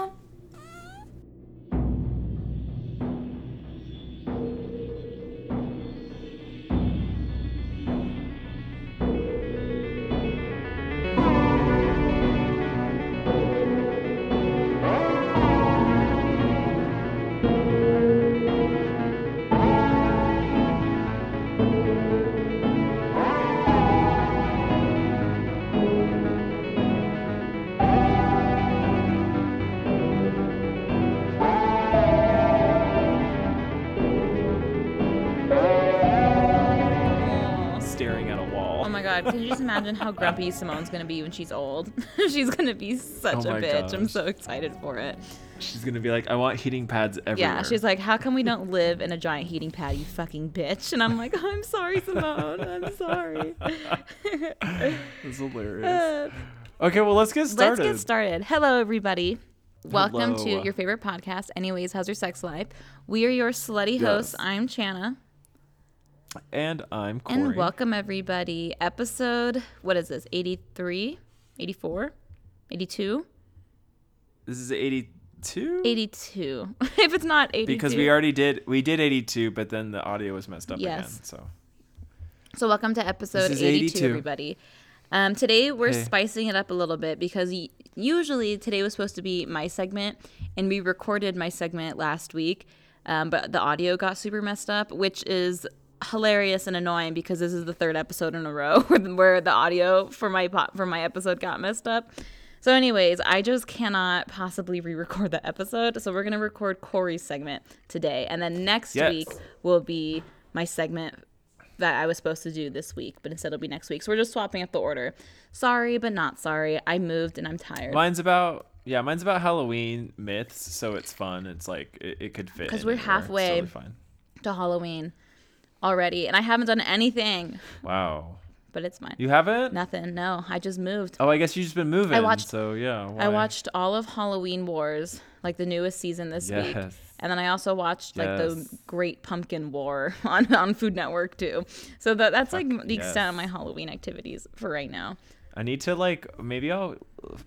on. God, can you just imagine how grumpy Simone's gonna be when she's old? she's gonna be such Oh a bitch. I'm so excited for it. She's gonna be like, I want heating pads everywhere. Yeah, she's like, How come we don't live in a giant heating pad, you fucking bitch? And I'm like, I'm sorry, Simone. I'm sorry. That's hilarious. Uh, Okay, well let's get started. Let's get started. Hello, everybody. Welcome to your favorite podcast. Anyways, how's your sex life? We are your slutty hosts. Yes. I'm Chana. And I'm Corey. And welcome, everybody. Episode, what is this? 83? 84? 82? This is 82. 82. if it's not 82. Because we already did we did 82, but then the audio was messed up Yes. again. So So, welcome to episode 82, 82. everybody. Um, today, we're Hey. spicing it up a little bit because y- usually today was supposed to be my segment, and we recorded my segment last week, um, but the audio got super messed up, which is hilarious and annoying because this is the third episode in a row where the, where the audio for my po- for my episode got messed up. So, anyways, I just cannot possibly re-record the episode, so we're gonna record Corey's segment today, and then next Yes. week will be my segment that I was supposed to do this week, but instead it'll be next week. So we're just swapping up the order. Sorry, but not sorry. I moved and I'm tired. mine's about yeah, mine's about Halloween myths, so it's fun. It's like it, it could fit because we're anywhere. Halfway. totally fine. to Halloween already, and I haven't done anything, Wow. but it's mine. You haven't? Nothing. No, I just moved. Oh, I guess you've just been moving. I watched- So yeah. I watched all of Halloween Wars, like the newest season this week. And then I also watched like the Great Pumpkin War on, on Food Network too. So that that's like the yes. extent of my Halloween activities for right now. I need to like maybe I'll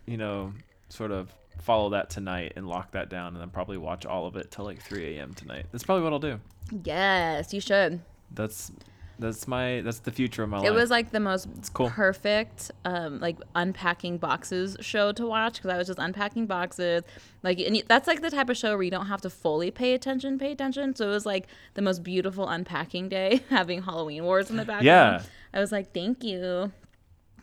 you know sort of follow that tonight and lock that down and then probably watch all of it till like 3 a.m. tonight. That's probably what I'll do. Yes, you should. That's that's my that's the future of my life. It was like the most cool. perfect, um, like unpacking boxes show to watch because I was just unpacking boxes. Like, and that's like the type of show where you don't have to fully pay attention, pay attention. So it was like the most beautiful unpacking day, having Halloween Wars in the background. Yeah. I was like, thank you.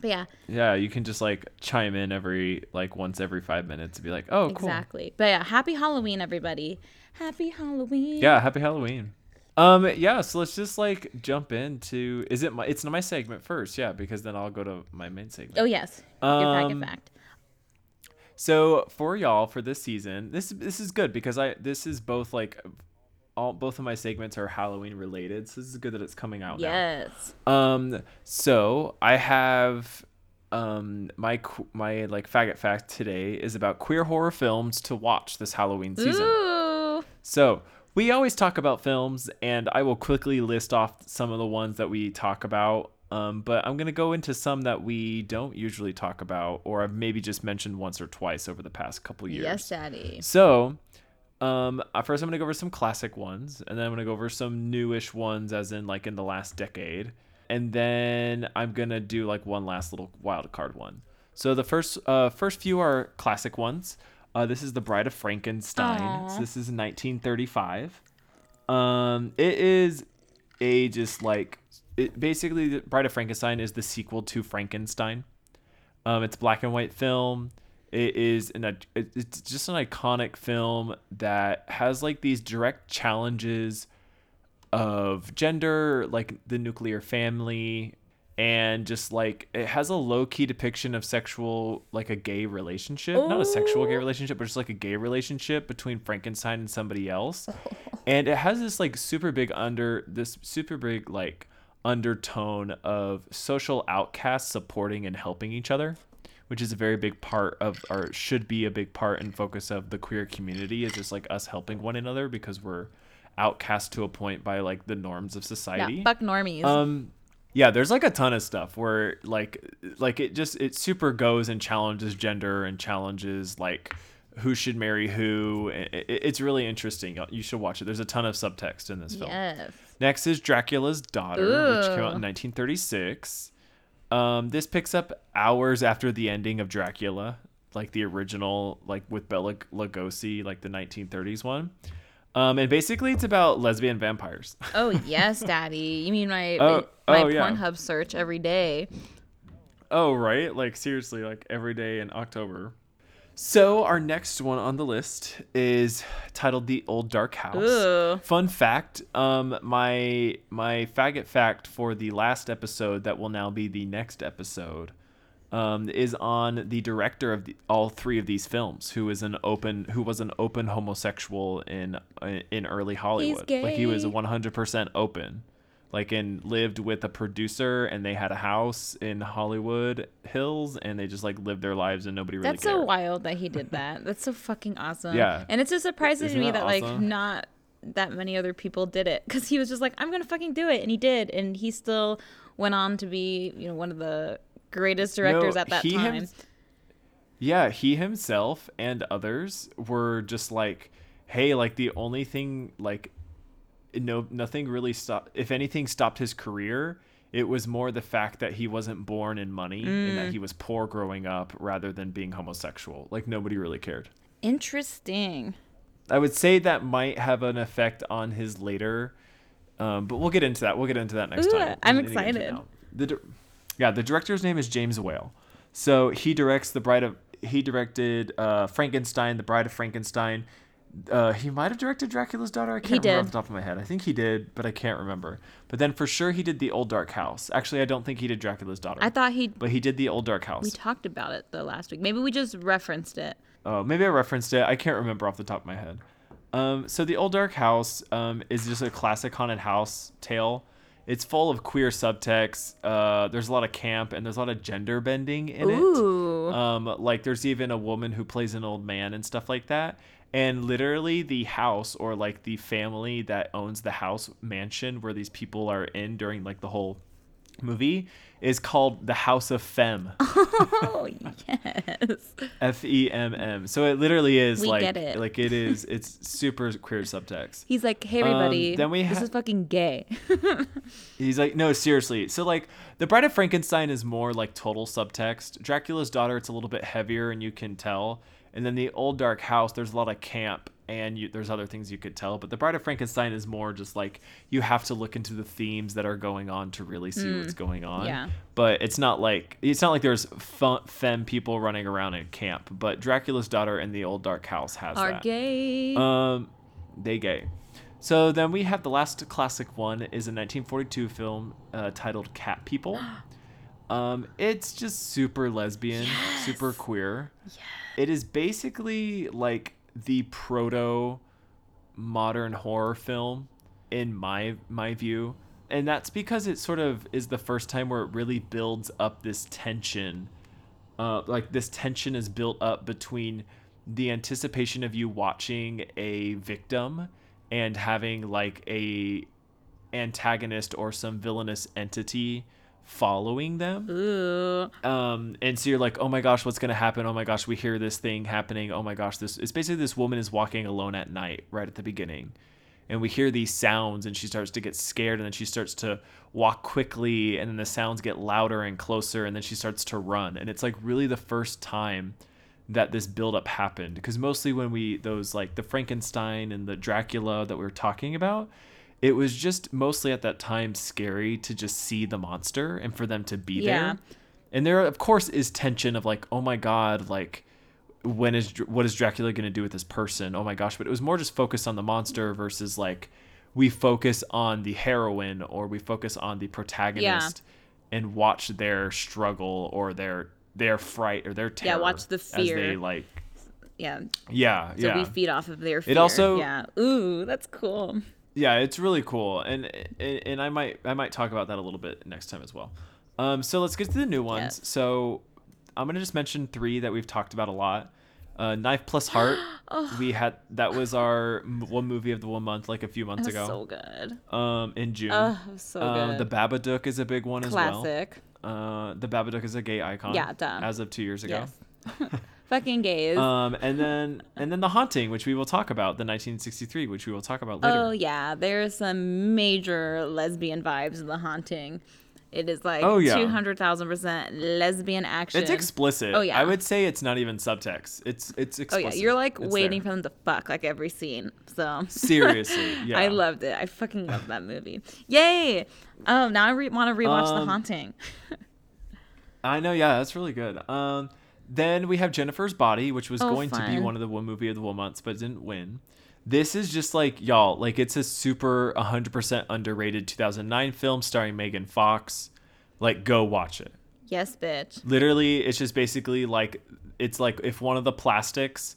But yeah, yeah, you can just like chime in every like once every five minutes and be like, oh, cool. exactly. But yeah, happy Halloween, everybody. Happy Halloween. Yeah, happy Halloween. Um, yeah, so let's just like jump into. Is it my? It's my segment first, yeah, because then I'll go to my main segment. Oh yes. Your packet Um, fact. So for y'all for this season, this this is good because I this is both like all both of my segments are Halloween related, so this is good that it's coming out now. Yes. Um, so I have um my my like faggot fact today is about queer horror films to watch this Halloween season. Ooh. So we always talk about films, and I will quickly list off some of the ones that we talk about. Um, but I'm gonna go into some that we don't usually talk about, or I've maybe just mentioned once or twice over the past couple years. Yes, Daddy. So, um, uh, first I'm gonna go over some classic ones, and then I'm gonna go over some newish ones, as in like in the last decade, and then I'm gonna do like one last little wild card one. So the first, uh, first few are classic ones. Uh, this is the Bride of Frankenstein. So this is 1935. Um, it is a just like it basically the Bride of Frankenstein is the sequel to Frankenstein. Um, it's black and white film. It is an it's just an iconic film that has like these direct challenges of gender, like the nuclear family, and just like it has a low key depiction of sexual, like a gay relationship, not a sexual gay relationship, but just like a gay relationship between Frankenstein and somebody else. and it has this like super big under this super big like undertone of social outcasts supporting and helping each other which is a very big part of or should be a big part and focus of the queer community is just like us helping one another because we're outcast to a point by like the norms of society Yeah, fuck normies. um yeah there's like a ton of stuff where like like it just it super goes and challenges gender and challenges like who should marry who. It's really interesting. You should watch it. There's a ton of subtext in this film. Yes. Next is Dracula's Daughter, which came out in 1936. Um, this picks up hours after the ending of Dracula, like the original, like with Bela Lugosi, like the 1930s one. Um, and basically, it's about lesbian vampires. Oh yes, Daddy. You mean my Oh, my oh, yeah. Pornhub search every day? oh, right? Like seriously, like every day in October. So our next one on the list is titled "The Old Dark House." Ooh. Fun fact: um, my my faggot fact for the last episode that will now be the next episode um, is on the director of the, all three of these films, who is an open who was an open homosexual in in early Hollywood. Like he was 100% open. Like and lived with a producer, and they had a house in Hollywood Hills, and they just like lived their lives, and nobody really That's cared. so wild that he did that. That's so fucking awesome. Yeah. And it's just surprising Isn't to me that that like not that many other people did it because he was just like I'm gonna fucking do it and he did and he still went on to be you know one of the greatest directors No, at that he time. him- Yeah, he himself and others were just like, hey, like the only thing like no nothing really stopped if anything stopped his career, it was more the fact that he wasn't born in money and Mm. that he was poor growing up rather than being homosexual. Like nobody really cared. Interesting. I would say that might have an effect on his later um, but we'll get into that. We'll get into that next Ooh, time. I'm We need to get into it excited. The yeah, the director's name is James Whale. So he directs the Bride of he directed uh, Frankenstein, the Bride of Frankenstein. Uh, he might have directed Dracula's Daughter. I can't He remember off the top of my head. I think he did, but I can't remember. But then for sure he did the Old Dark House. Actually, I don't think he did Dracula's Daughter. I thought he but he did the Old Dark House. we talked about it the last week. Maybe we just referenced it. Oh, maybe I referenced it. I can't remember off the top of my head. Um, so the Old Dark House um, is just a classic haunted house tale. It's full of queer subtext. Uh, there's a lot of camp and there's a lot of gender bending in Ooh. it. Um, like there's even a woman who plays an old man and stuff like that. And literally the house or like the family that owns the house mansion where these people are in during like the whole movie is called the House of Femme. oh yes. F E M M. So it literally is We like get it. like it is it's super queer subtext. He's like, hey everybody, Um, then we this is fucking gay. He's like, no, seriously. So like the Bride of Frankenstein is more like total subtext. Dracula's daughter, it's a little bit heavier and you can tell. And then the old dark house, there's a lot of camp and you, there's other things you could tell. But the Bride of Frankenstein is more just like you have to look into the themes that are going on to really see what's going on. Mm. yeah. But it's not like it's not like there's fun, femme people running around in camp. But Dracula's daughter and the old dark house has Are that. gay. Um, they gay. So then we have the last classic one is a 1942 film uh, titled Cat People. Um, it's just super lesbian, super queer. It is basically like the proto modern horror film in my my view. And that's because it sort of is the first time where it really builds up this tension uh, like this tension is built up between the anticipation of you watching a victim and having like a antagonist or some villainous entity following them. Ooh. um and so you're like oh my gosh what's gonna happen? Oh my gosh we hear this thing happening. Oh my gosh this it's basically this woman is walking alone at night right at the beginning. And we hear these sounds and she starts to get scared and then she starts to walk quickly and then the sounds get louder and closer and then she starts to run. And it's like really the first time that this buildup happened. Because mostly when we those like the frankenstein and the dracula that we were talking about it was just mostly at that time scary to just see the monster and for them to be Yeah. there and there of course is tension of like oh my god like when is what is dracula going to do with this person oh my gosh but it was more just focused on the monster versus like we focus on the heroine or we focus on the protagonist and watch their struggle or their their fright or their terror Yeah, watch the as fear. they like Yeah. yeah So yeah we feed off of their fear. It also- Yeah. Ooh, that's cool. Yeah it's really cool and and and i might i might talk about that a little bit next time as well um so let's get to the new ones Yes. so i'm gonna just mention three that we've talked about a lot uh knife plus heart Oh. we had that was our one movie of the one month like a few months ago so good. um in june Oh, so um, the babadook is a big one Classic. as well Classic. uh the babadook is a gay icon Yeah, duh. as of two years ago Yes. Fucking gays. Um, and then and then the haunting, which we will talk about, the 1963, which we will talk about later. oh yeah, there's some major lesbian vibes in the haunting. It is like Oh, yeah. two hundred thousand percent lesbian action. It's explicit. Oh, yeah. I would say it's not even subtext. It's it's explicit. oh yeah, you're like It's waiting there. for them to fuck like every scene. So Seriously, yeah. I loved it. I fucking love that movie. Yay! Oh, now I re- want to rewatch The Um, Haunting. I know, yeah, that's really good. Um, then we have Jennifer's Body, which was Oh, going to be one of the one movie of the one months, but didn't win. This is just like y'all, like it's a super 100% underrated 2009 film starring Megan Fox. Like, go watch it. Yes, bitch. Literally, it's just basically like it's like if one of the plastics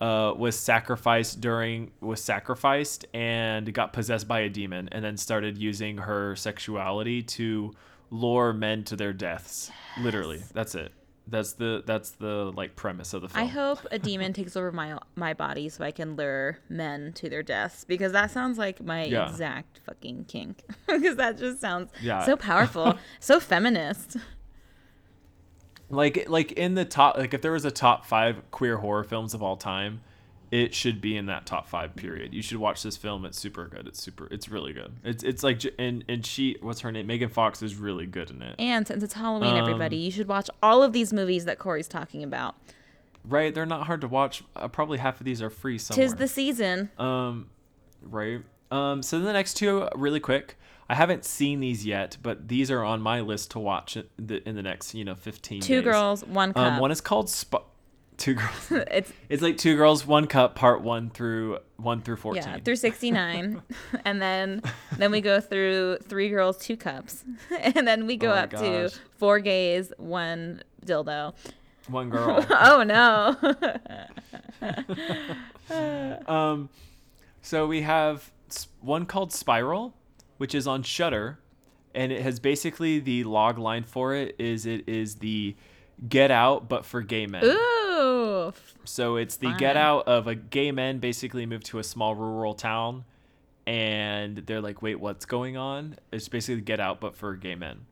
uh, was sacrificed during was sacrificed and got possessed by a demon, and then started using her sexuality to lure men to their deaths. Literally, that's it. That's the that's the like premise of the film. I hope a demon takes over my my body so I can lure men to their deaths because that sounds like my Yeah. exact fucking kink. because that just sounds Yeah. so powerful, so feminist. like like in the top like if there was a top five queer horror films of all time it should be in that top five period. You should watch this film. It's super good. It's super it's really good. It's it's like and and she what's her name? Megan fox is really good in it. And since it's Halloween, Um, everybody, you should watch all of these movies that Corey's talking about. right? They're not hard to watch. Uh, probably half of these are free somewhere. Tis the season. um right? Um so then the next two really quick. I haven't seen these yet but these are on my list to watch in the, in the next you know 15 Two days. girls, one cup. um one is called Sp- two girls it's It's like two girls, one cup, part one through one through fourteen. yeah, through 69. and then then we go through three girls, two cups. and then we go Oh up to four gays, one dildo. one girl. Oh no. um, so we have one called Spiral, which is on Shudder, and it has basically the log line for it is it is the Get Out but for gay men. Ooh. So it's the Fun. get out of a gay men basically move to a small rural town and they're like, wait, what's going on? It's basically get out but for gay men.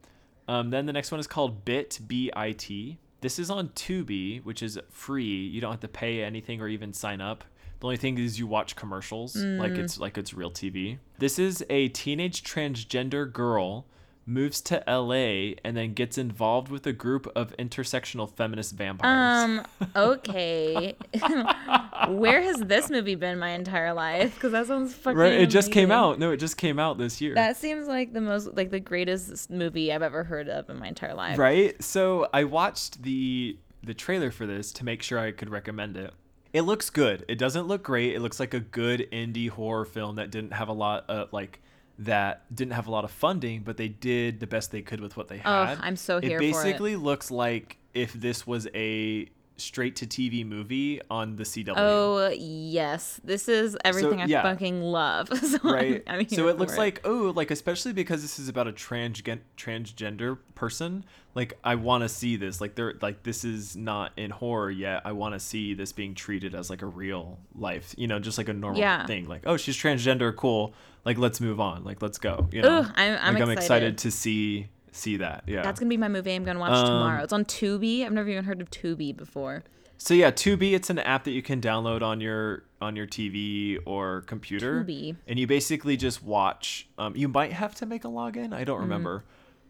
Um, then the next one is called Bit B I T. This is on Tubi, which is free. You don't have to pay anything or even sign up. The only thing is you watch commercials, like it's like it's real TV. This is a teenage transgender girl moves to LA and then gets involved with a group of intersectional feminist vampires. Um, okay. Where has this movie been my entire life? Because that sounds fucking Right, it just came out. No, it just came out this year. That seems like the most, like the greatest movie I've ever heard of in my entire life. right? So I watched the the trailer for this to make sure I could recommend it. It looks good. It doesn't look great. It looks like a good indie horror film that didn't have a lot of like that didn't have a lot of funding, but they did the best they could with what they had. Oh. I'm so here it for it. basically looks like if this was a straight to TV movie on the CW. Oh yes, this is everything I yeah. fucking love. so I'm- right I'm, so here it looks for like oh like especially because this is about a transgen- transgender person like i want to see this like they're like this is not in horror yet i want to see this being treated as like a real life you know just like a normal Yeah. thing like oh she's transgender cool like let's move on like let's go you know Ugh, I'm- I'm like, i'm excited. excited to see see that yeah That's gonna be my movie I'm gonna watch Um, tomorrow. It's on Tubi. I've never even heard of Tubi before. so yeah tubi it's an app that you can download on your on your tv or computer Tubi. and you basically just watch um, you might have to make a login i Mm-hmm. don't remember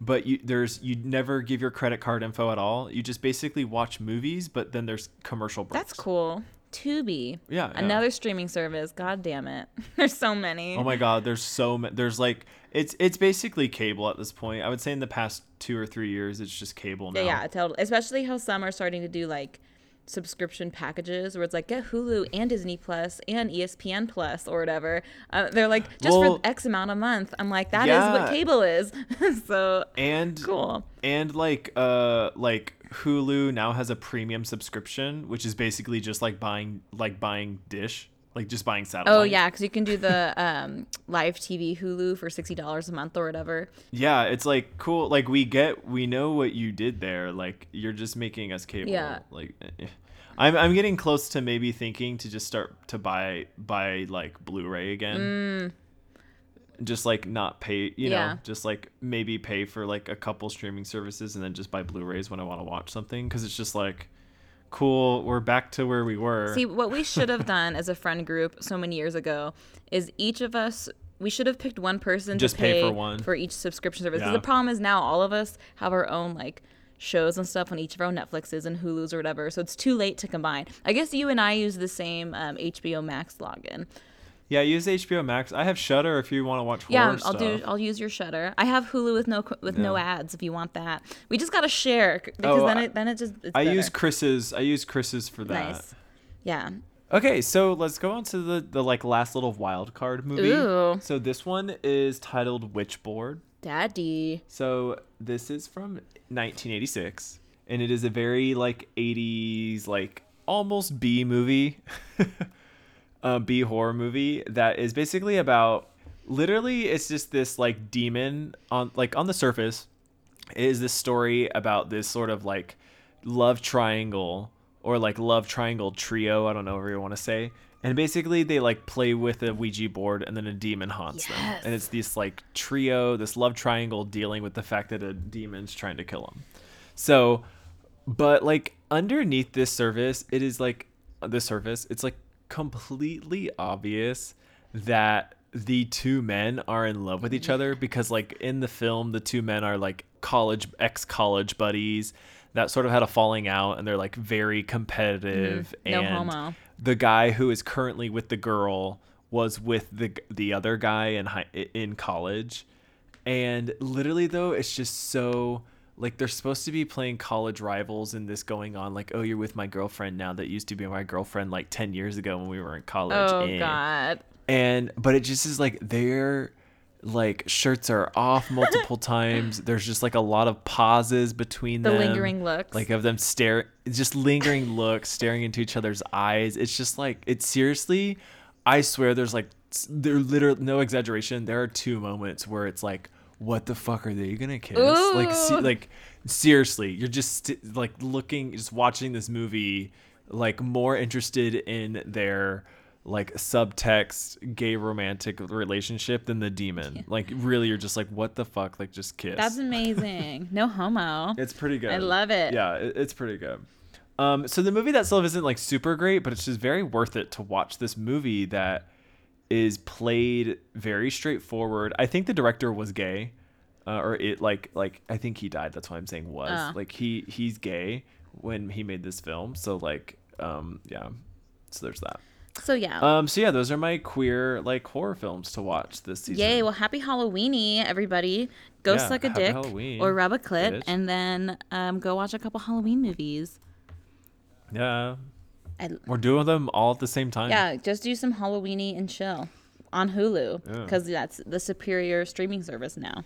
but you there's you never give your credit card info at all you just basically watch movies but then there's commercial breaks That's cool. Tubi. Yeah, yeah. Another streaming service. God damn it. There's so many. oh my god there's so many there's like it's it's basically cable at this point i would say in the past two or three years it's just cable now Yeah, yeah, totally. Especially how some are starting to do like subscription packages where it's like get Hulu and Disney Plus and ESPN Plus or whatever. Uh, they're like just Well, for X amount a month. I'm like that is yeah. what cable is. so and cool. and like uh like hulu now has a premium subscription which is basically just like buying like buying dish like just buying satellite Oh yeah, because you can do the um, live TV Hulu for sixty dollars a month or whatever. Yeah, it's like cool. Like we get, we know what you did there. Like you're just making us cable. Yeah. Like, eh. I'm I'm getting close to maybe thinking to just start to buy buy like Blu-ray again. Just like not pay, you know, Mm. Yeah. just like maybe pay for like a couple streaming services and then just buy Blu-rays when I want to watch something because it's just like cool. We're back to where we were. See, what we should have done as a friend group so many years ago is each of us we should have picked one person Just to pay pay, for one. for each subscription service. Yeah. the problem is now all of us have our own like shows and stuff on each of our own Netflixes and Hulu's or whatever. So it's too late to combine. I guess you and I use the same um, HBO Max login. Yeah, use HBO Max. I have Shudder if you want to watch horror Yeah, I'll stuff. do. I'll use your Shudder. I have Hulu with no with no ads if you want that. We just gotta share because Oh, then it then it just it's I better. use Chris's. I use Chris's for that. nice. Yeah. Okay, so let's go on to the the like last little wild card movie. Ooh. So this one is titled Witchboard. Daddy. So this is from 1986, and it is a very like 80s like almost B movie, uh, B horror movie that is basically about literally it's just this like demon on like on the surface is this story about this sort of like love triangle or like love triangle trio. I don't know whatever you want to say. And basically, they like play with a Ouija board, and then a demon haunts them. And it's this like trio, this love triangle, dealing with the fact that a demon's trying to kill them. So, but like underneath this surface, it is like the surface. It's like completely obvious that the two men are in love with each other because like in the film the two men are like college ex-college buddies that sort of had a falling out and they're like very competitive Mm-hmm. No and homo. the guy who is currently with the girl was with the the other guy in high, in college and literally though it's just so like they're supposed to be playing college rivals and this going on like oh you're with my girlfriend now that used to be my girlfriend like 10 years ago when we were in college Oh Eh. God. and but it just is like their like shirts are off multiple times there's just like a lot of pauses between The them lingering looks. like of them stare just lingering looks staring into each other's eyes it's just like it's seriously i swear there's like there literally no exaggeration there are two moments where it's like what the fuck are they gonna kiss like se- like seriously you're just st- like looking just watching this movie like more interested in their like subtext gay romantic relationship than the demon like really you're just like what the fuck like just kiss That's amazing. no homo. it's pretty good. I love it. Yeah, it, it's pretty good. Um, so the movie that itself isn't like super great, but it's just very worth it to watch this movie that is played very straightforward. I think the director was gay, uh, or it like like I think he died. That's why I'm saying was Oh. like he he's gay when he made this film. So like um yeah, so there's that. So yeah. Um, so yeah, those are my queer like horror films to watch this season. Yay! Well, happy Halloweeny, everybody. Go Yeah, suck a dick Halloween, or rub a clit, bitch. and then um, go watch a couple Halloween movies. yeah, I, we're doing them all at the same time. yeah, just do some Halloweeny and chill on Hulu Yeah. because that's the superior streaming service now.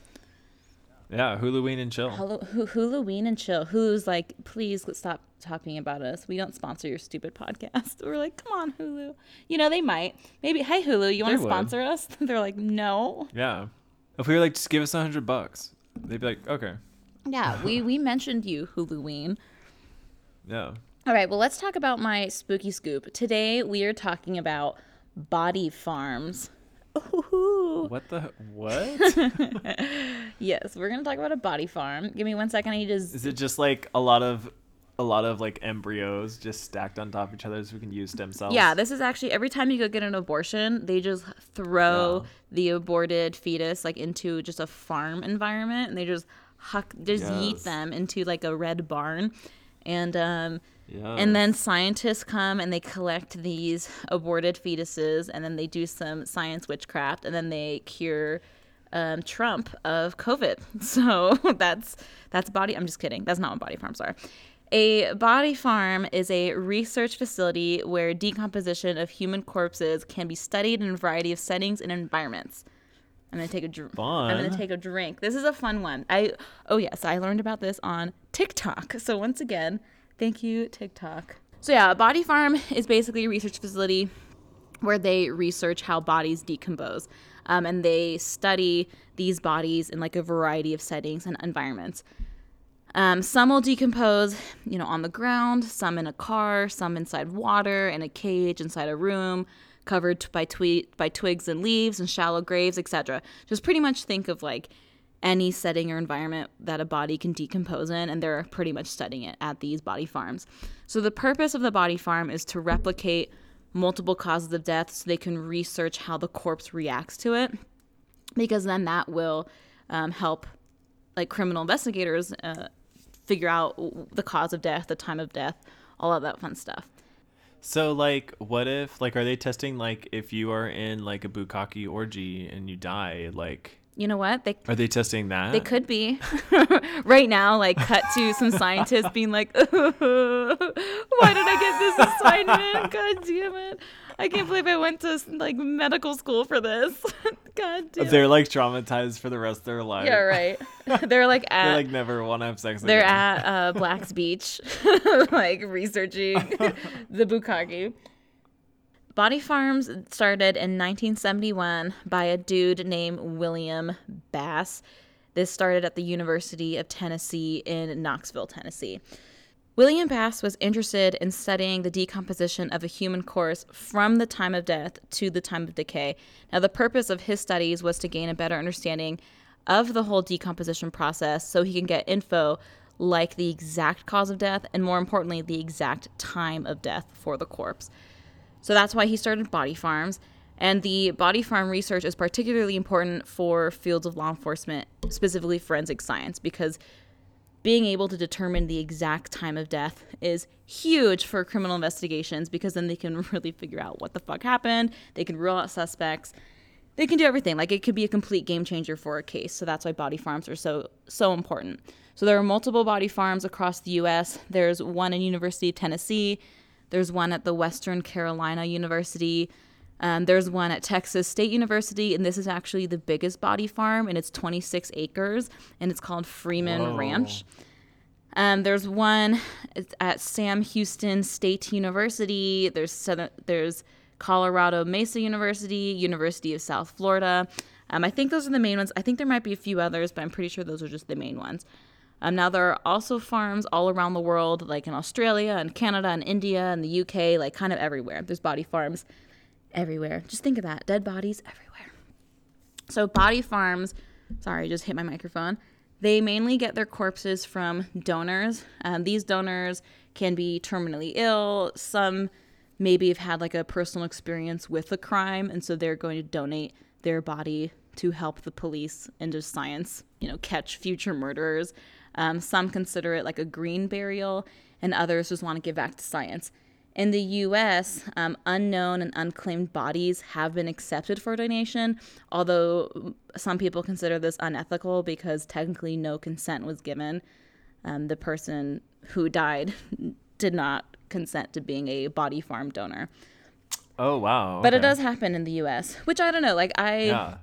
yeah, Halloween and chill. Hulu, Huluween and chill. Hulu's like, please stop talking about us. We don't sponsor your stupid podcast. We're like, come on, Hulu. You know they might. Maybe, hey Hulu, you want to sponsor us? They're like, no. Yeah. If we were like, just give us a hundred bucks, they'd be like, okay. Yeah, we we mentioned you, Huluween. Yeah. All right, well, let's talk about my spooky scoop. Today we are talking about body farms. Ooh. What the what? Yes, we're gonna talk about a body farm. Give me one second. I need to. z- Is it just like a lot of a lot of like embryos just stacked on top of each other so we can use stem cells? Yeah, this is actually every time you go get an abortion, they just throw Yeah. the aborted fetus like into just a farm environment, and they just huck, just yeet them into like a red barn, and um, Yeah. and then scientists come and they collect these aborted fetuses, and then they do some science witchcraft, and then they cure um, Trump of COVID. So that's that's body. I'm just kidding. That's not what body farms are. A body farm is a research facility where decomposition of human corpses can be studied in a variety of settings and environments. I'm gonna take a dr- I'm gonna take a drink. This is a fun one. I oh yes, I learned about this on TikTok. So once again, thank you TikTok. So yeah, a body farm is basically a research facility where they research how bodies decompose, um, and they study these bodies in like a variety of settings and environments. Um, some will decompose, you know, on the ground, some in a car, some inside water, in a cage, inside a room, covered by twi- by twigs and leaves and shallow graves, etc. Just pretty much think of like any setting or environment that a body can decompose in, and they're pretty much studying it at these body farms. So, the purpose of the body farm is to replicate multiple causes of death so they can research how the corpse reacts to it, because then that will um, help like criminal investigators uh, figure out the cause of death, the time of death, all of that fun stuff. So like what if like are they testing like if you are in like a bukkake orgy and you die like you know what? They are they testing that? They could be. right now, like cut to some scientists being like, "Why did I get this assignment? God damn it! I can't believe I went to like medical school for this. God damn." They're like traumatized for the rest of their life. Yeah, right. They're like at. they like never want to have sex. They're again. at uh, Black's Beach, like researching the bukkake. Body Farms started in 1971 by a dude named William Bass. This started at the University of Tennessee in Knoxville, Tennessee. William Bass was interested in studying the decomposition of a human corpse from the time of death to the time of decay. Now, the purpose of his studies was to gain a better understanding of the whole decomposition process so he can get info like the exact cause of death and, more importantly, the exact time of death for the corpse. So that's why he started Body Farms. And the body farm research is particularly important for fields of law enforcement, specifically forensic science, because being able to determine the exact time of death is huge for criminal investigations because then they can really figure out what the fuck happened. They can rule out suspects. They can do everything. Like it could be a complete game changer for a case. So that's why body farms are so so important. So there are multiple body farms across the US. There's one in University of Tennessee, there's one at the Western Carolina University. Um, there's one at Texas State University, and this is actually the biggest body farm, and it's 26 acres, and it's called Freeman Whoa. Ranch. Um, there's one at Sam Houston State University. There's Southern, there's Colorado Mesa University, University of South Florida. Um, I think those are the main ones. I think there might be a few others, but I'm pretty sure those are just the main ones. Um, now, there are also farms all around the world, like in Australia and Canada and India and the UK, like kind of everywhere. There's body farms everywhere. Just think of that dead bodies everywhere. So, body farms, sorry, just hit my microphone. They mainly get their corpses from donors. Um, these donors can be terminally ill. Some maybe have had like a personal experience with a crime, and so they're going to donate their body to help the police and just science, you know, catch future murderers. Um, some consider it like a green burial, and others just want to give back to science. In the US, um, unknown and unclaimed bodies have been accepted for donation, although some people consider this unethical because technically no consent was given. Um, the person who died did not consent to being a body farm donor. Oh wow! Okay. But it does happen in the U.S., which I don't know. Like I, yeah.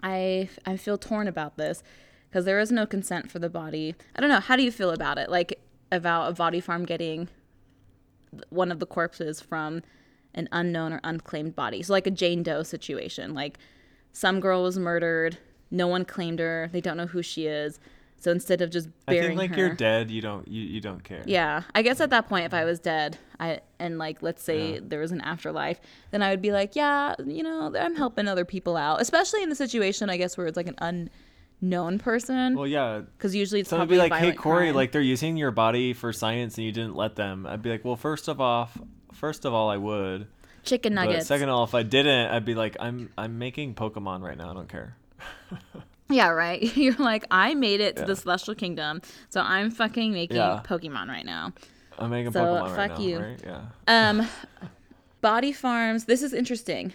I, I feel torn about this because there is no consent for the body. I don't know. How do you feel about it? Like about a body farm getting one of the corpses from an unknown or unclaimed body. So like a Jane Doe situation. Like some girl was murdered, no one claimed her, they don't know who she is. So instead of just burying I think like her, you're dead, you don't you, you don't care. Yeah, I guess at that point, if I was dead, I and like let's say yeah. there was an afterlife, then I would be like, yeah, you know, I'm helping other people out, especially in the situation I guess where it's like an un known person. Well, yeah, because usually it's Someone probably be like, "Hey, Corey, crime. like they're using your body for science, and you didn't let them." I'd be like, "Well, first of all, first of all, I would." Chicken nuggets. But second of all, if I didn't, I'd be like, "I'm I'm making Pokemon right now. I don't care." yeah, right. You're like, I made it to yeah. the Celestial Kingdom, so I'm fucking making yeah. Pokemon right now. I'm making so, Pokemon right now. you. Right? Yeah. Um, body farms. This is interesting.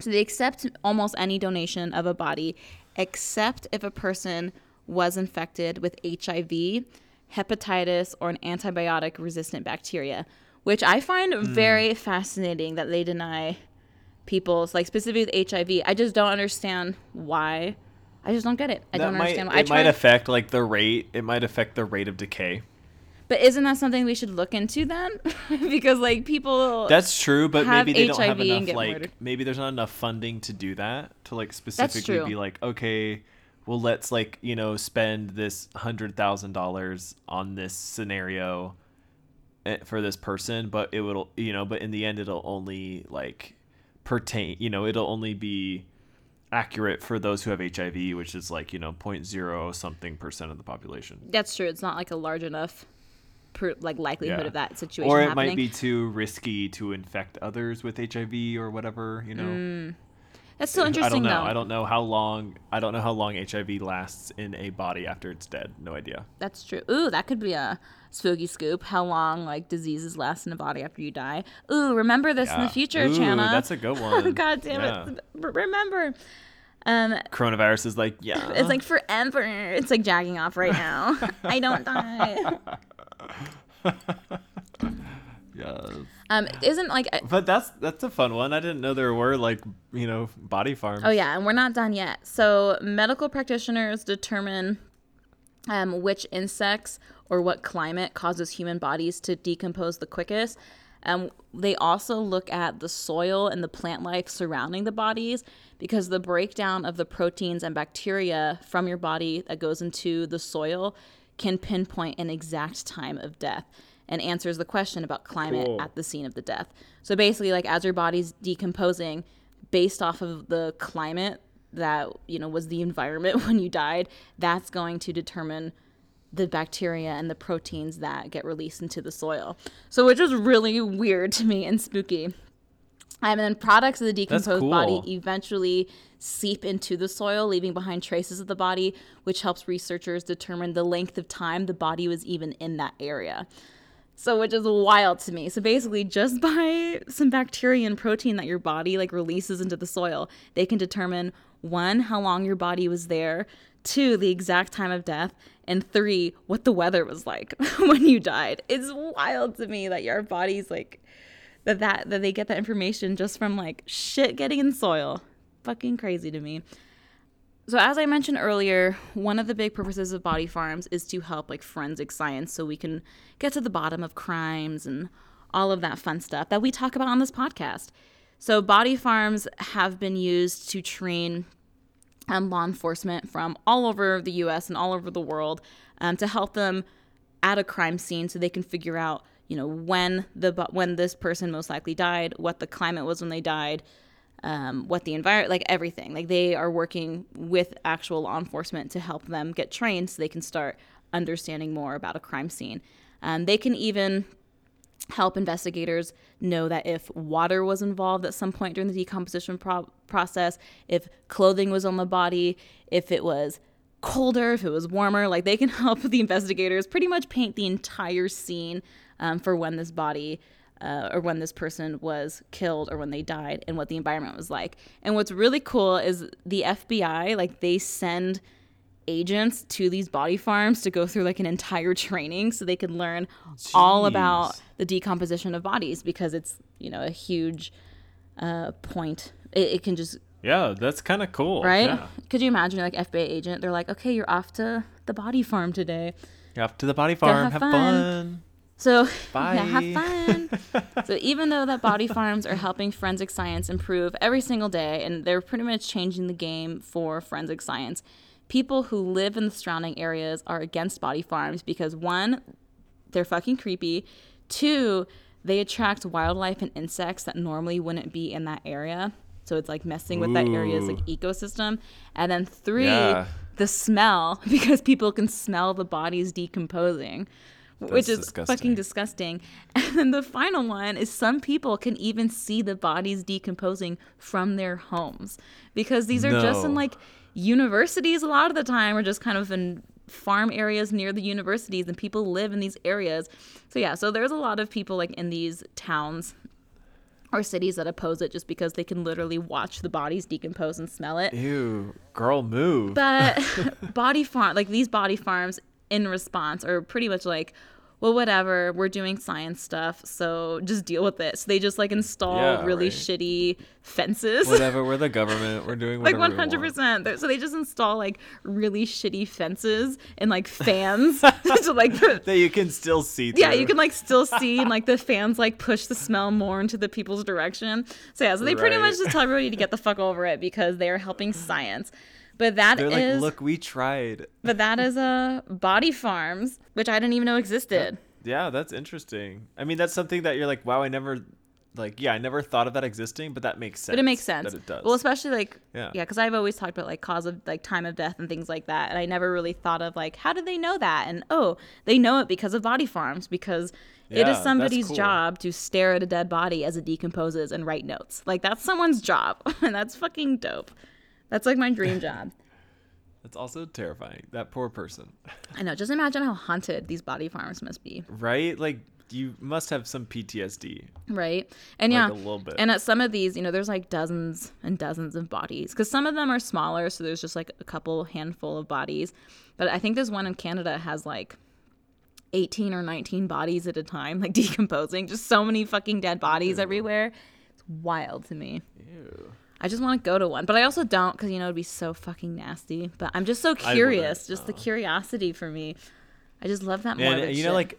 So they accept almost any donation of a body except if a person was infected with HIV, hepatitis, or an antibiotic resistant bacteria, which I find mm. very fascinating that they deny people's, like specifically with HIV. I just don't understand why. I just don't get it. I that don't might, understand why. It might affect like the rate. It might affect the rate of decay. But isn't that something we should look into then? because like people That's true, but maybe they don't have enough like murdered. maybe there's not enough funding to do that to like specifically be like, okay, well let's like, you know, spend this hundred thousand dollars on this scenario eh, for this person, but it will you know, but in the end it'll only like pertain you know, it'll only be accurate for those who have HIV, which is like you know 0.0 something percent of the population. That's true. It's not like a large enough, per, like likelihood Yeah. of that situation Or it happening. might be too risky to infect others with HIV or whatever. You know, That's still I interesting don't know. though. I don't know how long. I don't know how long HIV lasts in a body after it's dead. No idea. That's true. Ooh, that could be a spooky scoop. How long like diseases last in a body after you die? Ooh, remember this in the future, Ooh, Chana. that's a good one. God damn Yeah. it! Remember. Um, Coronavirus is like yeah. it's like forever. It's like jagging off right now. I don't die. yeah. Um, isn't like But that's that's a fun one. I didn't know there were like you know body farms. Oh yeah, and we're not done yet. So medical practitioners determine um, which insects or what climate causes human bodies to decompose the quickest. Um, they also look at the soil and the plant life surrounding the bodies because the breakdown of the proteins and bacteria from your body that goes into the soil can pinpoint an exact time of death and answers the question about climate Cool. at the scene of the death. So basically, like as your body's decomposing, based off of the climate that you know was the environment when you died, that's going to determine the bacteria and the proteins that get released into the soil. So which was really weird to me and spooky. And then products of the decomposed body eventually seep into the soil, leaving behind traces of the body, which helps researchers determine the length of time the body was even in that area. So which is wild to me. So basically just by some bacteria and protein that your body like releases into the soil, they can determine one, how long your body was there, two, the exact time of death, and three, what the weather was like when you died. It's wild to me that your body's like that that that they get that information just from like shit getting in soil. Fucking crazy to me. So as I mentioned earlier, one of the big purposes of body farms is to help like forensic science so we can get to the bottom of crimes and all of that fun stuff that we talk about on this podcast. So body farms have been used to train um, law enforcement from all over the U.S. and all over the world um, to help them at a crime scene so they can figure out, you know, when the when this person most likely died, what the climate was when they died, um, what the environment, like everything. Like they are working with actual law enforcement to help them get trained so they can start understanding more about a crime scene. Um, they can even help investigators know that if water was involved at some point during the decomposition pro- process, if clothing was on the body, if it was colder, if it was warmer, like they can help the investigators pretty much paint the entire scene um, for when this body uh, or when this person was killed or when they died and what the environment was like. And what's really cool is the FBI, like they send agents to these body farms to go through like an entire training so they can learn all about the decomposition of bodies because it's you know a huge uh, point it, it can just Yeah, that's kind of cool. right Yeah. could you imagine like FBI agent they're like okay you're off to the body farm today You're off to the body farm. have Have, fun. fun. So yeah, have fun. so even though that body farms are helping forensic science improve every single day, and they're pretty much changing the game for forensic science, people who live in the surrounding areas are against body farms because one, they're fucking creepy. Two, they attract wildlife and insects that normally wouldn't be in that area. So it's like messing with that area's like ecosystem. And then three, Yeah. the smell because people can smell the bodies decomposing, which is That's fucking disgusting. disgusting. And then the final one is some people can even see the bodies decomposing from their homes because these are just in like universities a lot of the time or just kind of in farm areas near the universities and people live in these areas. So yeah, so there's a lot of people like in these towns or cities that oppose it just because they can literally watch the bodies decompose and smell it. Ew, girl, move. But body farm, like these body farms, in response, are pretty much like, well, whatever, we're doing science stuff, so just deal with it. So they just like install Yeah, really right. shitty fences. Whatever, we're the government. We're doing whatever. like 100%. So they just install like really shitty fences and like fans to like the, That you can still see. yeah, you can like still see and like the fans like push the smell more into the people's direction. So yeah, so they pretty much just tell everybody to get the fuck over it because they are helping science. But that They're is like, look, we tried. but that is a uh, body farms, which I didn't even know existed. Yeah, that's interesting. I mean, that's something that you're like, wow, I never like yeah, I never thought of that existing, but that makes sense. but it makes sense. that it does. Well, especially like Yeah. yeah, because I've always talked about like cause of like time of death and things like that, and I never really thought of like how did they know that? And oh, they know it because of body farms because it Yeah, is that's somebody's cool. job to stare at a dead body as it decomposes and write notes. Like that's someone's job, and that's fucking dope. That's like my dream job. That's also terrifying. That poor person. I know. Just imagine how haunted these body farms must be, Right? Like you must have some PTSD. right? And Like yeah, a little bit. And at some of these, you know, there's like dozens and dozens of bodies because some of them are smaller, so there's just like a couple handful of bodies. But I think there's one in Canada has like 18 or 19 bodies at a time, like decomposing. Just so many fucking dead bodies everywhere. It's wild to me. Ew. I just want to go to one, but I also don't because you know it'd be so fucking nasty. But I'm just so curious, just the oh. curiosity for me. I just love that And morbid you shit. know, like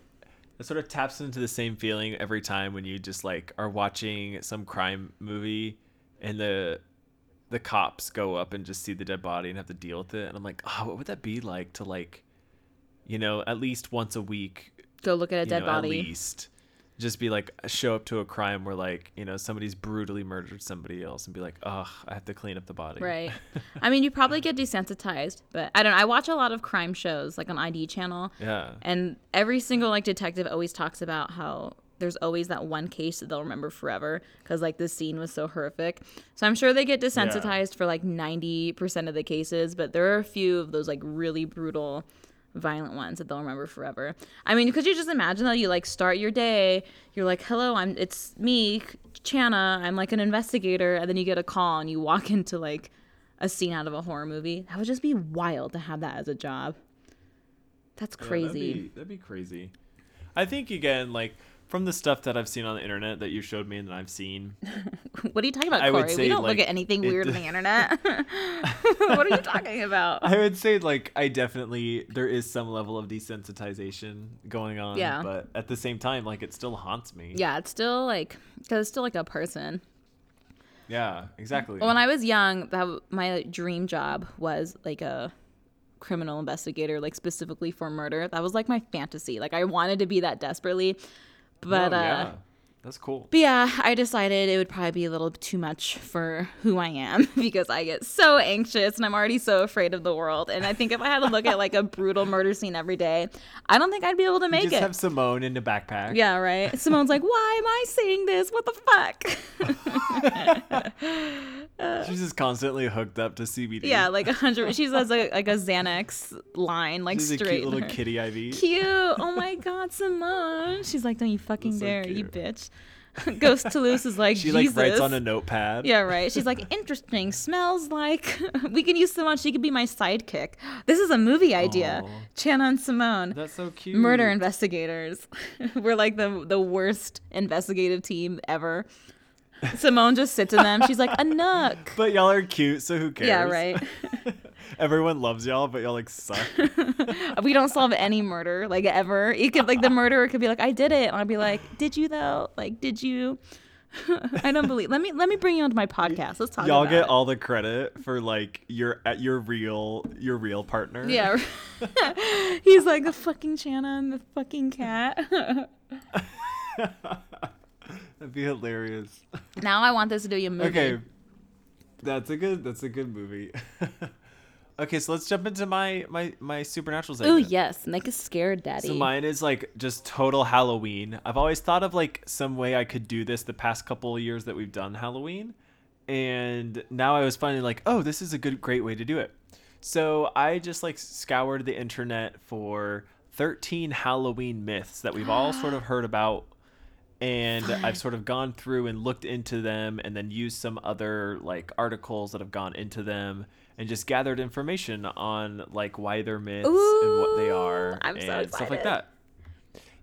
it sort of taps into the same feeling every time when you just like are watching some crime movie and the the cops go up and just see the dead body and have to deal with it. And I'm like, oh, what would that be like to like, you know, at least once a week, go look at a dead know, body. at least just be like show up to a crime where like you know somebody's brutally murdered somebody else and be like, oh, I have to clean up the body. Right. I mean, you probably get desensitized, but I don't know. I watch a lot of crime shows, like on ID channel, Yeah. and every single like detective always talks about how there's always that one case that they'll remember forever because like the scene was so horrific. So I'm sure they get desensitized for like 90% of the cases, but there are a few of those like really brutal violent ones that they'll remember forever. I mean, could you just imagine that you like start your day, you're like, "Hello, I'm it's me, Chana. I'm like an investigator." And then you get a call and you walk into like a scene out of a horror movie. That would just be wild to have that as a job. That's Yeah, crazy. that'd, be, that'd be crazy. I think again, like from the stuff that I've seen on the internet that you showed me and that I've seen, What are you talking about, I would Corey? say, We don't like, look at anything weird on the internet. what are you talking about? I would say like I definitely there is some level of desensitization going on. Yeah. But at the same time, like it still haunts me. Yeah, it's still like because it's still like a person. Yeah. Exactly. When I was young, that my dream job was like a criminal investigator, like specifically for murder. That was like my fantasy. Like I wanted to be that desperately, but No, uh, yeah. That's cool. But yeah, I decided it would probably be a little too much for who I am because I get so anxious and I'm already so afraid of the world. And I think if I had to look at like a brutal murder scene every day, I don't think I'd be able to You make just it. have Simone in the backpack. yeah, right. Simone's like, why am I saying this? What the fuck? She's just constantly hooked up to CBD. yeah, like a hundred. She has like, like a Xanax line, like She's a straight. cute little kitty IV. Cute. Oh my God, Simone. She's like, don't you fucking That's so dare, you bitch. Ghost Toulouse is like, She like writes on a notepad. Yeah, right. She's like, interesting. Smells like we can use Simone. She could be my sidekick. This is a movie idea. Aw. Chana and Simone, That's so cute. murder investigators. We're like the the worst investigative team ever. Simone just sits in them. She's like a nook. But y'all are cute, so who cares? Yeah, right. Everyone loves y'all, but y'all like suck. we don't solve any murder like ever. It could like the murderer could be like, I did it, and I'd be like, Did you though? Like, did you? I don't believe. Let me let me bring you onto my podcast. Let's talk. y'all get it. all the credit for like your at your real your real partner. Yeah. He's like the fucking Chana and the fucking cat. That'd be hilarious. now I want this to be a movie. Okay. That's a good that's a good movie. okay, so let's jump into my my my supernatural Oh yes, make us scared, daddy. So mine is like just total Halloween. I've always thought of like some way I could do this the past couple of years that we've done Halloween. And now I was finally like, oh, this is a good great way to do it. So I just like scoured the internet for 13 Halloween myths that we've all sort of heard about and I've sort of gone through and looked into them and then used some other like articles that have gone into them and just gathered information on like why they're myths and what they are I'm so and stuff like that.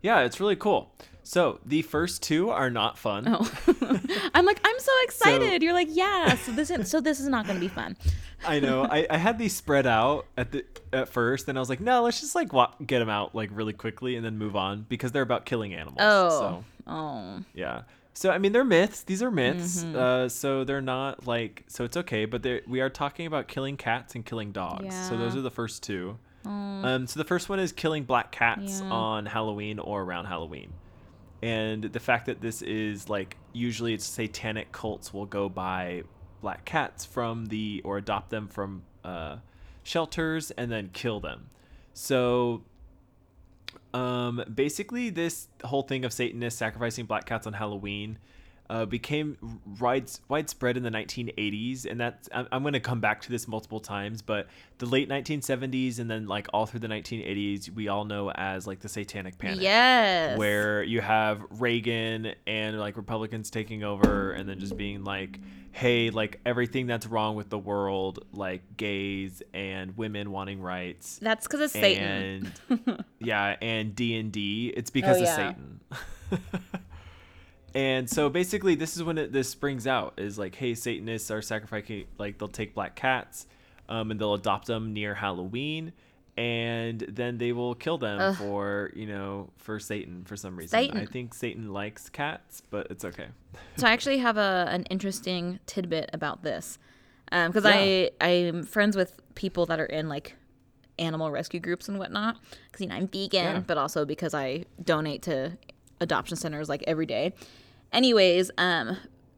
Yeah, it's really cool. So the first two are not fun. Oh. I'm like, I'm so excited. You're like, yeah. So this is so this is not gonna be fun. I know. I, I had these spread out at the at first, and I was like, no, let's just like wa- get them out like really quickly and then move on because they're about killing animals. Oh. So Oh. yeah. So I mean, they're myths. These are myths. Mm-hmm. Uh, so they're not like so it's okay. But we are talking about killing cats and killing dogs. So those are the first two. Um, so the first one is killing black cats Yeah. on Halloween or around Halloween, and the fact that this is like usually it's satanic cults will go buy black cats from the or adopt them from uh, shelters and then kill them. So um, basically, this whole thing of Satanists sacrificing black cats on Halloween uh, became wide, widespread in the 1980s, and that's I'm, I'm going to come back to this multiple times. But the late 1970s and then like all through the 1980s, we all know as like the Satanic Panic. Yes. Where you have Reagan and like Republicans taking over, and then just being like, "Hey, like everything that's wrong with the world, like gays and women wanting rights." That's because of Satan. and yeah, and D and D. It's because Oh, of. Satan. and so basically, this is when it, this springs out is like, hey, Satanists are sacrificing, like they'll take black cats, um, and they'll adopt them near Halloween, and then they will kill them Ugh. for you know for Satan for some reason. Satan. I think Satan likes cats, but it's okay. So I actually have a an interesting tidbit about this, because Yeah. I I'm friends with people that are in like animal rescue groups and whatnot. Because you know I'm vegan, Yeah. but also because I donate to adoption centers like every day. Anyways, um,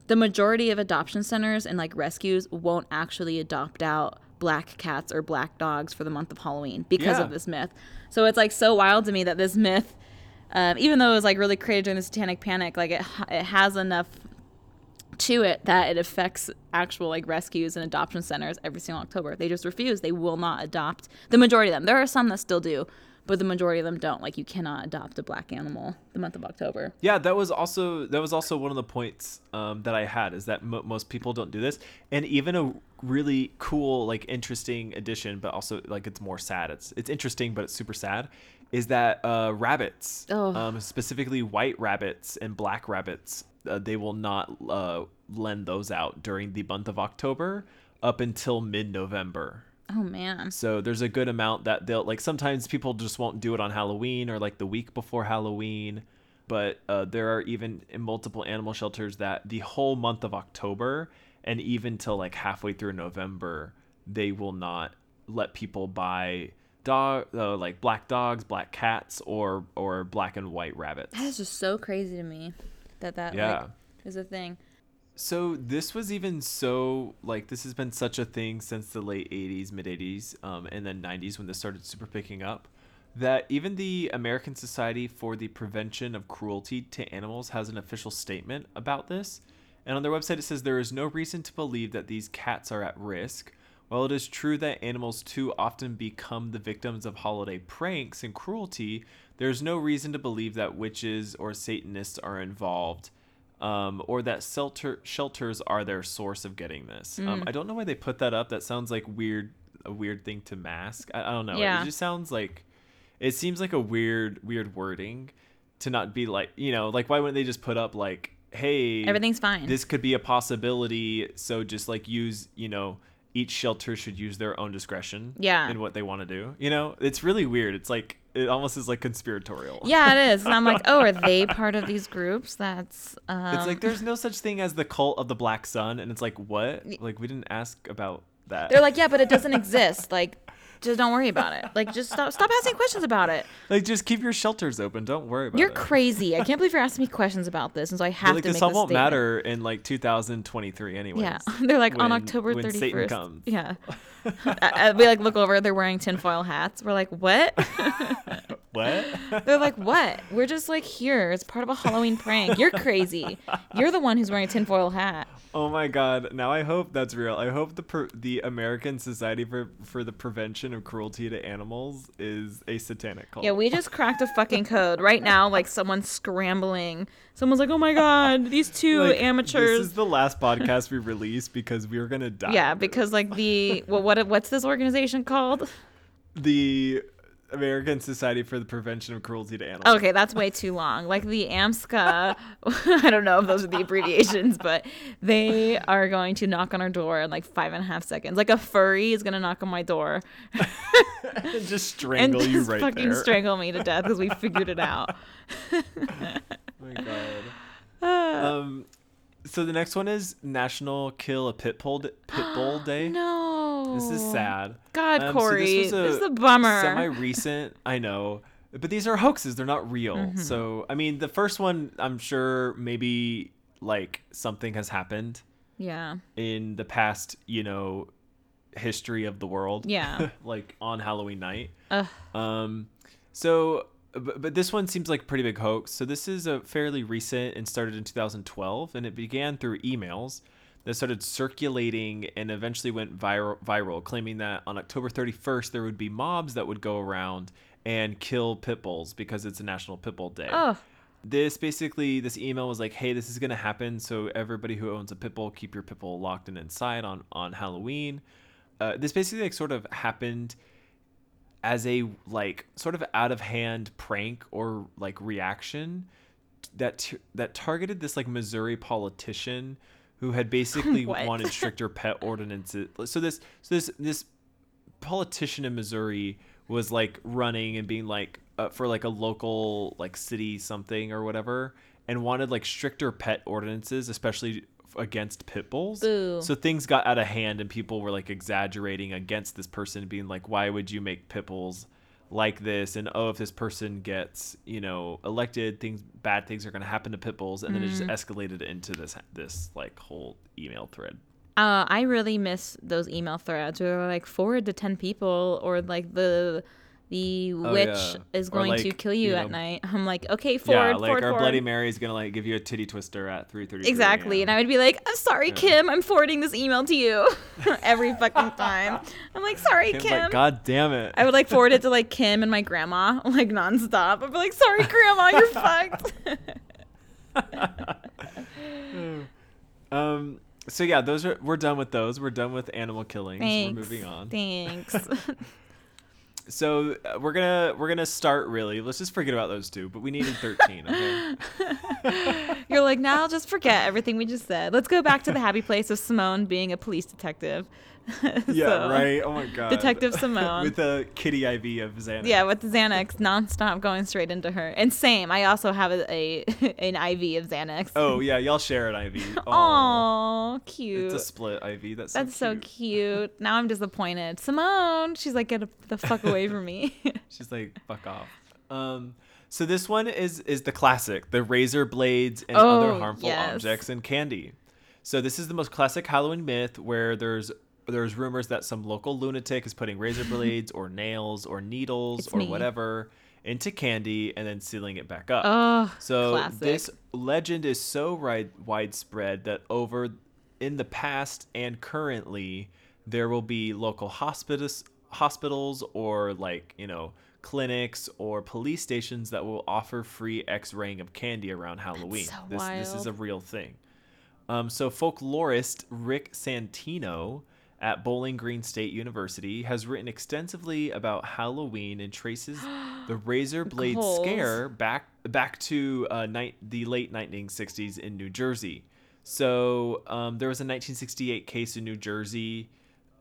the majority of adoption centers and like rescues won't actually adopt out black cats or black dogs for the month of Halloween because Yeah. of this myth. So it's like so wild to me that this myth, um, even though it was like really created during the Satanic Panic, like it it has enough to it that it affects actual like rescues and adoption centers every single October. They just refuse. They will not adopt the majority of them. There are some that still do, but the majority of them don't. Like you cannot adopt a black animal the month of October. Yeah, that was also that was also one of the points um, that I had is that mo- most people don't do this, and even a really cool, like interesting addition, but also like it's more sad. It's it's interesting, but it's super sad. Is that uh, rabbits, Oh. um, specifically white rabbits and black rabbits, uh, they will not uh, lend those out during the month of October up until mid-November. Oh man. So there's a good amount that they'll like. Sometimes people just won't do it on Halloween or like the week before Halloween. But uh, there are even in multiple animal shelters that the whole month of October and even till like halfway through November, they will not let people buy dog uh, like black dogs, black cats, or or black and white rabbits. That is just so crazy to me that that Yeah. like, is a thing. So this was even so like this has been such a thing since the late 80s, mid 80s, um, and then 90s when this started super picking up that even the American Society for the Prevention of Cruelty to Animals has an official statement about this. And on their website it says there is no reason to believe that these cats are at risk. While it is true that animals too often become the victims of holiday pranks and cruelty, there is no reason to believe that witches or Satanists are involved um, or that shelter shelters are their source of getting this. Mm. Um, I don't know why they put that up. That sounds like weird, a weird thing to mask. I, I don't know. Yeah. It just sounds like, it seems like a weird, weird wording to not be like, you know, like why wouldn't they just put up like, hey, Everything's fine. this could be a possibility. So just like use, you know, each shelter should use their own discretion. Yeah. In what they want to do. You know, it's really weird. It's like it almost is like conspiratorial. yeah, it is. And I'm like, oh, are they part of these groups? That's um, It's like there's no such thing as the cult of the black sun, and it's like what? Like we didn't ask about that. They're like, yeah, but it doesn't exist. Like, just don't worry about it. Like, just stop stop asking questions about it. like just keep your shelters open. Don't worry about it. You're crazy. I can't believe you're asking me questions about this, and so I But, have like to this make all this won't statement. matter in like 2023 anyway. Yeah, they're like on when- October when 31st. Satan comes. Yeah, I- I- we like look over. They're wearing tinfoil hats. We're like, what? What? they're like, what? We're just like here. It's part of a Halloween prank. You're crazy. You're the one who's wearing a tinfoil hat. oh my god! Now I hope that's real. I hope the per- the American Society for for the Prevention of Cruelty to Animals is a satanic cult. Yeah, we just cracked a fucking code right now. Like someone's scrambling. Someone's like, oh my god, these two Like, amateurs. This is the last podcast we release because we were gonna die. yeah, because like the well, what what's this organization called? the American Society for the Prevention of Cruelty to Animals. Okay, that's way too long. Like the AMSCA, I don't know if those are the abbreviations, but they are going to knock on our door in like five and a half seconds. Like a furry is gonna knock on my door and just and strangle just you right there. And fucking there. strangle me to death because we figured it out. Oh my god. um, so the next one is National Kill a Pit Bull Pit Bull Day. no, This is sad. God, Um, so Corey, this was this is a bummer. Semi-recent, I know, but these are hoaxes. They're not real. Mm-hmm. So I mean, the first one, I'm sure maybe like something has happened Yeah. in the past, you know, history of the world. Yeah. like on Halloween night. Ugh. Um, so, but, but this one seems like a pretty big hoax. So this is a fairly recent and started in 2012, and it began through emails that started circulating and eventually went viral, viral, claiming that on October 31st there would be mobs that would go around and kill pit bulls because it's a National Pit Bull Day Oh. this basically this email was like hey this is going to happen so everybody who owns a pit bull keep your pit bull locked and inside on on halloween uh, this basically like sort of happened as a like sort of out of hand prank or like reaction that t- that targeted this like missouri politician who had basically wanted stricter pet ordinances. So this so this this politician in Missouri was like running and being like uh, for like a local like city something or whatever and wanted like stricter pet ordinances especially against pit bulls. Boo. so things got out of hand and people were like exaggerating against this person being like why would you make pit bulls like this? And oh if this person gets you know elected things bad things are going to happen to pit bulls. And then it just escalated into this this like whole email thread. Uh, I really miss those email threads where they're like forward to ten people or like the the witch Oh, yeah. is going to kill you, you at know- night. I'm like, okay, forward, yeah like forward, our forward. bloody mary is going to like give you a titty twister at 3.30 Exactly, and I would be like, "I'm sorry, Kim. I'm forwarding this email to you every fucking time." I'm like, "Sorry, Kim's Kim." like, God damn it. I would like forward it to like Kim and my grandma, like nonstop. I'd be like, "Sorry, grandma, you're fucked." um. So yeah, those are we're done with those. We're done with animal killings. Thanks. We're moving on. Thanks. So uh, we're gonna we're gonna start really. Let's just forget about those two. But we needed thirteen. Okay. You're like, now I'll just forget everything we just said. Let's go back to the happy place of Simone being a police detective. yeah. So, right. Oh my god. Detective Simone. with a kitty IV of Xanax. Yeah, with the Xanax nonstop going straight into her. And same, I also have a, a an IV of Xanax. Oh yeah, y'all share an IV. Aw, cute. It's a split IV. That's so That's so cute. cute. Now I'm disappointed. Simone, she's like, get the fuck away from me. She's like, fuck off. Um, so this one is is the classic, the razor blades and other Oh, harmful yes. objects and candy. So this is the most classic Halloween myth where there's there's rumors that some local lunatic is putting razor blades or nails or needles It's or me. whatever into candy and then sealing it back up. oh, So classic. this legend is so ri- widespread that over in the past and currently there will be local hospitals hospitals or like, you know, clinics or police stations that will offer free x-raying of candy around Halloween. so this this is a real thing. Um, so folklorist Rick Santino at Bowling Green State University has written extensively about Halloween and traces the razor blade scare back back to uh, the late 1960s in New Jersey. So um, there was a 1968 case in New Jersey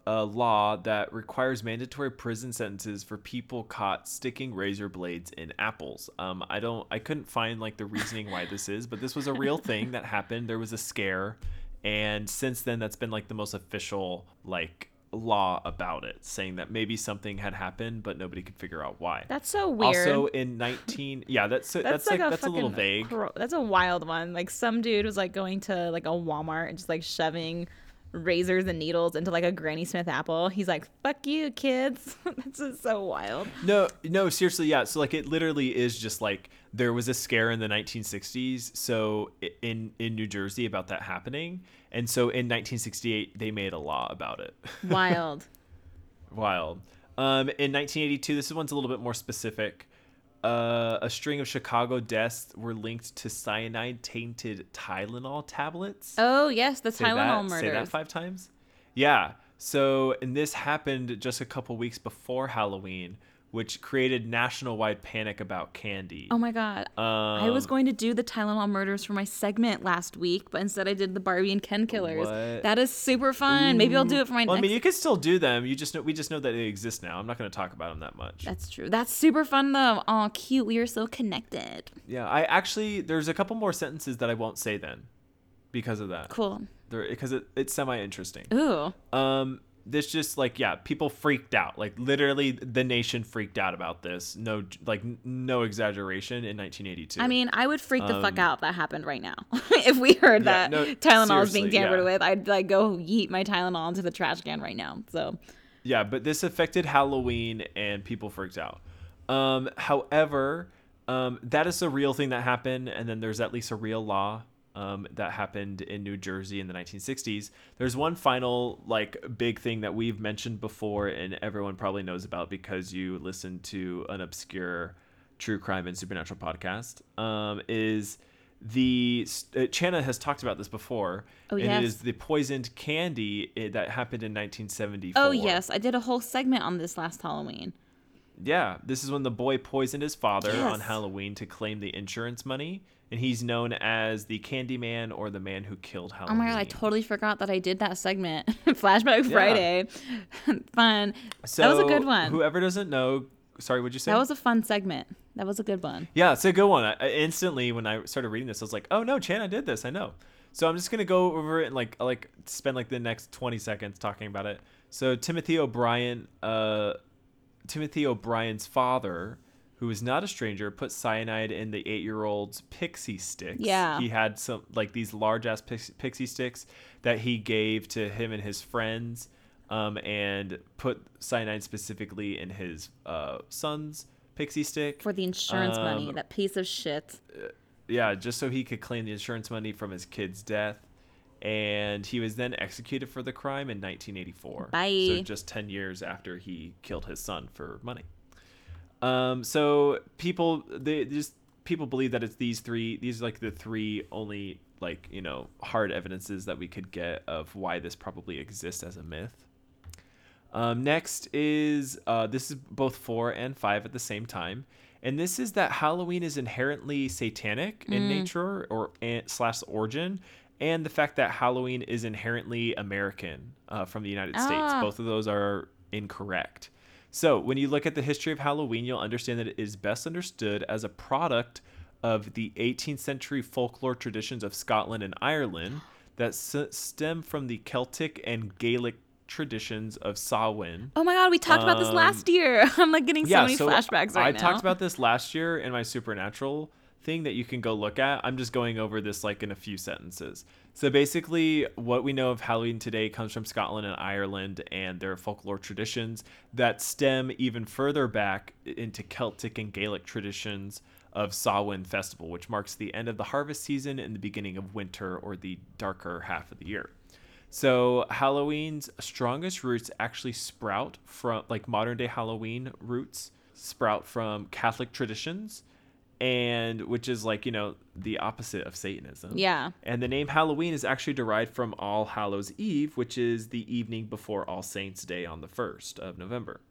uh, law that requires mandatory prison sentences for people caught sticking razor blades in apples. Um, I don't, I couldn't find like the reasoning why this is, but this was a real thing that happened. There was a scare, and since then, that's been like the most official like law about it, saying that maybe something had happened, but nobody could figure out why. That's so weird. Also in 19, yeah, that's that's, that's, like, like, a that's a little vague. that's a wild one. Like some dude was like going to like a Walmart and just like shoving razors and needles into like a Granny Smith apple. He's like, "Fuck you, kids." this is so wild. No, no, seriously, yeah. So like it literally is just like there was a scare in the 1960s, so in in New Jersey about that happening, and so in 1968 they made a law about it. Wild. Wild. Um, in 1982, this one's a little bit more specific. Uh, a string of Chicago deaths were linked to cyanide tainted Tylenol tablets. oh yes, the Say Tylenol that, Say that five times. Yeah. So, and this happened just a couple weeks before Halloween, which created national-wide panic about candy. Oh my god. I was Um, going to do the Tylenol murders for my segment last week, but instead I did the Barbie and Ken killers. What? That is super fun. Maybe I'll do it for my Well, I next. mean, you can still do them. You just know we just know that they exist now. I'm not going to talk about them that much. That's true. That's super fun though. Oh, cute. We are so connected. Yeah, I actually there's a couple more sentences that I won't say then, because of that. Cool. There, because it, it's semi interesting. Ooh. Um, this just like yeah, people freaked out. Like literally, the nation freaked out about this. No, like no exaggeration. In 1982. I mean, I would freak the fuck out if that happened right now. if we heard Um, Yeah, that no, Tylenol is being tampered yeah. with, I'd like go yeet my Tylenol into the trash can right now. So Yeah, but this affected Halloween and people freaked out. Um, however, um, that is a real thing that happened, and then there's at least a real law um, that happened in New Jersey in the 1960s. There's one final like big thing that we've mentioned before, and everyone probably knows about because you listen to an obscure true crime and supernatural podcast. Um, is the uh, Chana has talked about this before, Oh, and yes. it is the poisoned candy eh, that happened in 1974. Oh yes, I did a whole segment on this last Halloween. Yeah, this is when the boy poisoned his father on Halloween to claim the insurance money, and he's known as the Candy Man or the man who killed Halloween. Oh my god, I totally forgot that I did that segment. Flashback Friday. fun. so that was a good one. Whoever doesn't know, sorry, what'd you say? that was a fun segment. That was a good one. yeah, it's a good one. I, I instantly, when I started reading this, I was like, oh no, Chan, I did this. I know. So I'm just gonna go over it and like like spend like the next 20 seconds talking about it. So Timothy O'Bryan, uh, Timothy O'Bryan's father, who is not a stranger, put cyanide in the eight-year-old's pixie sticks. Yeah. he had some like these large-ass pix- pixie sticks that he gave to him and his friends, um, and put cyanide specifically in his uh, son's pixie stick For the insurance money, Um, that piece of shit. yeah, just so he could claim the insurance money from his kid's death. And he was then executed for the crime in 1984. Bye. So just 10 years after he killed his son for money. Um, so people, they just people believe that it's these three. These are like the three only like you know hard evidences that we could get of why this probably exists as a myth. Um, next is uh, this is both four and five at the same time, and this is that Halloween is inherently satanic in nature or and, slash origin, and the fact that Halloween is inherently American uh, from the United States. Ah. Both of those are incorrect. So when you look at the history of Halloween, you'll understand that it is best understood as a product of the 18th century folklore traditions of Scotland and Ireland that s- stem from the Celtic and Gaelic traditions of Samhain. Oh my god, we talked about this Um, last year. I'm like getting so many flashbacks right I now. I talked about this last year in my supernatural thing that you can go look at. I'm just going over this like in a few sentences. So basically, what we know of Halloween today comes from Scotland and Ireland and their folklore traditions that stem even further back into Celtic and Gaelic traditions of Samhain Festival, which marks the end of the harvest season and the beginning of winter or the darker half of the year. So Halloween's strongest roots actually sprout from like modern day Halloween roots sprout from Catholic traditions and which is like, you know, the opposite of Satanism. Yeah. And the name Halloween is actually derived from All Hallows Eve, which is the evening before All Saints Day on the 1st of November.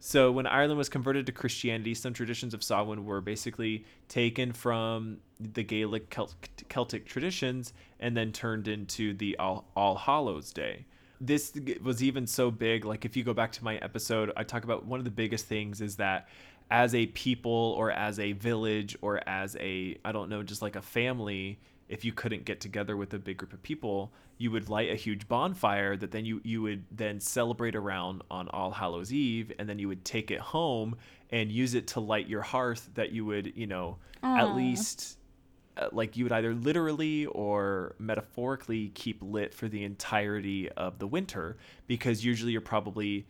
So when Ireland was converted to Christianity, some traditions of Samhain were basically taken from the Gaelic Celt- Celtic traditions and then turned into the All, All Hallows Day. This was even so big. Like if you go back to my episode, I talk about one of the biggest things is that as a people or as a village or as a I don't know, just like a family, if you couldn't get together with a big group of people, you would light a huge bonfire that then you you would then celebrate around on All Hallows Eve, and then you would take it home and use it to light your hearth that you would you know at least uh, like you would either literally or metaphorically keep lit for the entirety of the winter because usually you're probably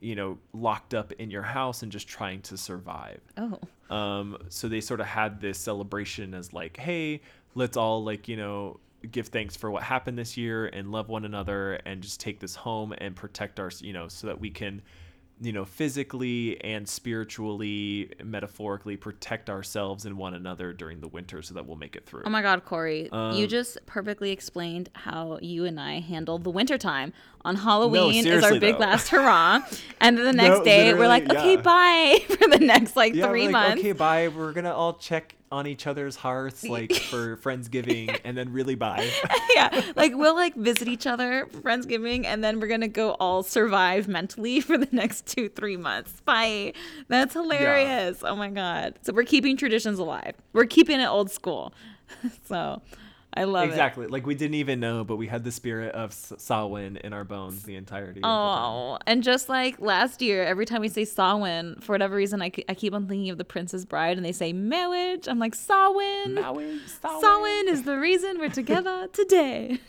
you know locked up in your house and just trying to survive Oh. um, so they sort of had this celebration as like, hey, let's all like you know give thanks for what happened this year and love one another and just take this home and protect our you know so that we can you know physically and spiritually metaphorically protect ourselves and one another during the winter so that we'll make it through Oh my god, Corey. you Um, just perfectly explained how you and I handle the wintertime. On Halloween is our big though. last hurrah. And then the next No, day we're like, okay, yeah. bye for the next like yeah, three like, months. okay bye we're gonna all check on each other's hearths like for friendsgiving and then really bye yeah. Like we'll like visit each other for Friendsgiving and then we're gonna go all survive mentally for the next two, three months. Bye. That's hilarious. Oh my god. So we're keeping traditions alive. We're keeping it old school. so I love it. exactly. Like we didn't even know, but we had the spirit of S- Samhain in our bones the entirety. of the. Oh, and just like last year, every time we say Samhain, for whatever reason, I, I keep on thinking of The Princess Bride, and they say marriage. I'm like Samhain. Samhain, Samhain. Samhain is the reason we're together today.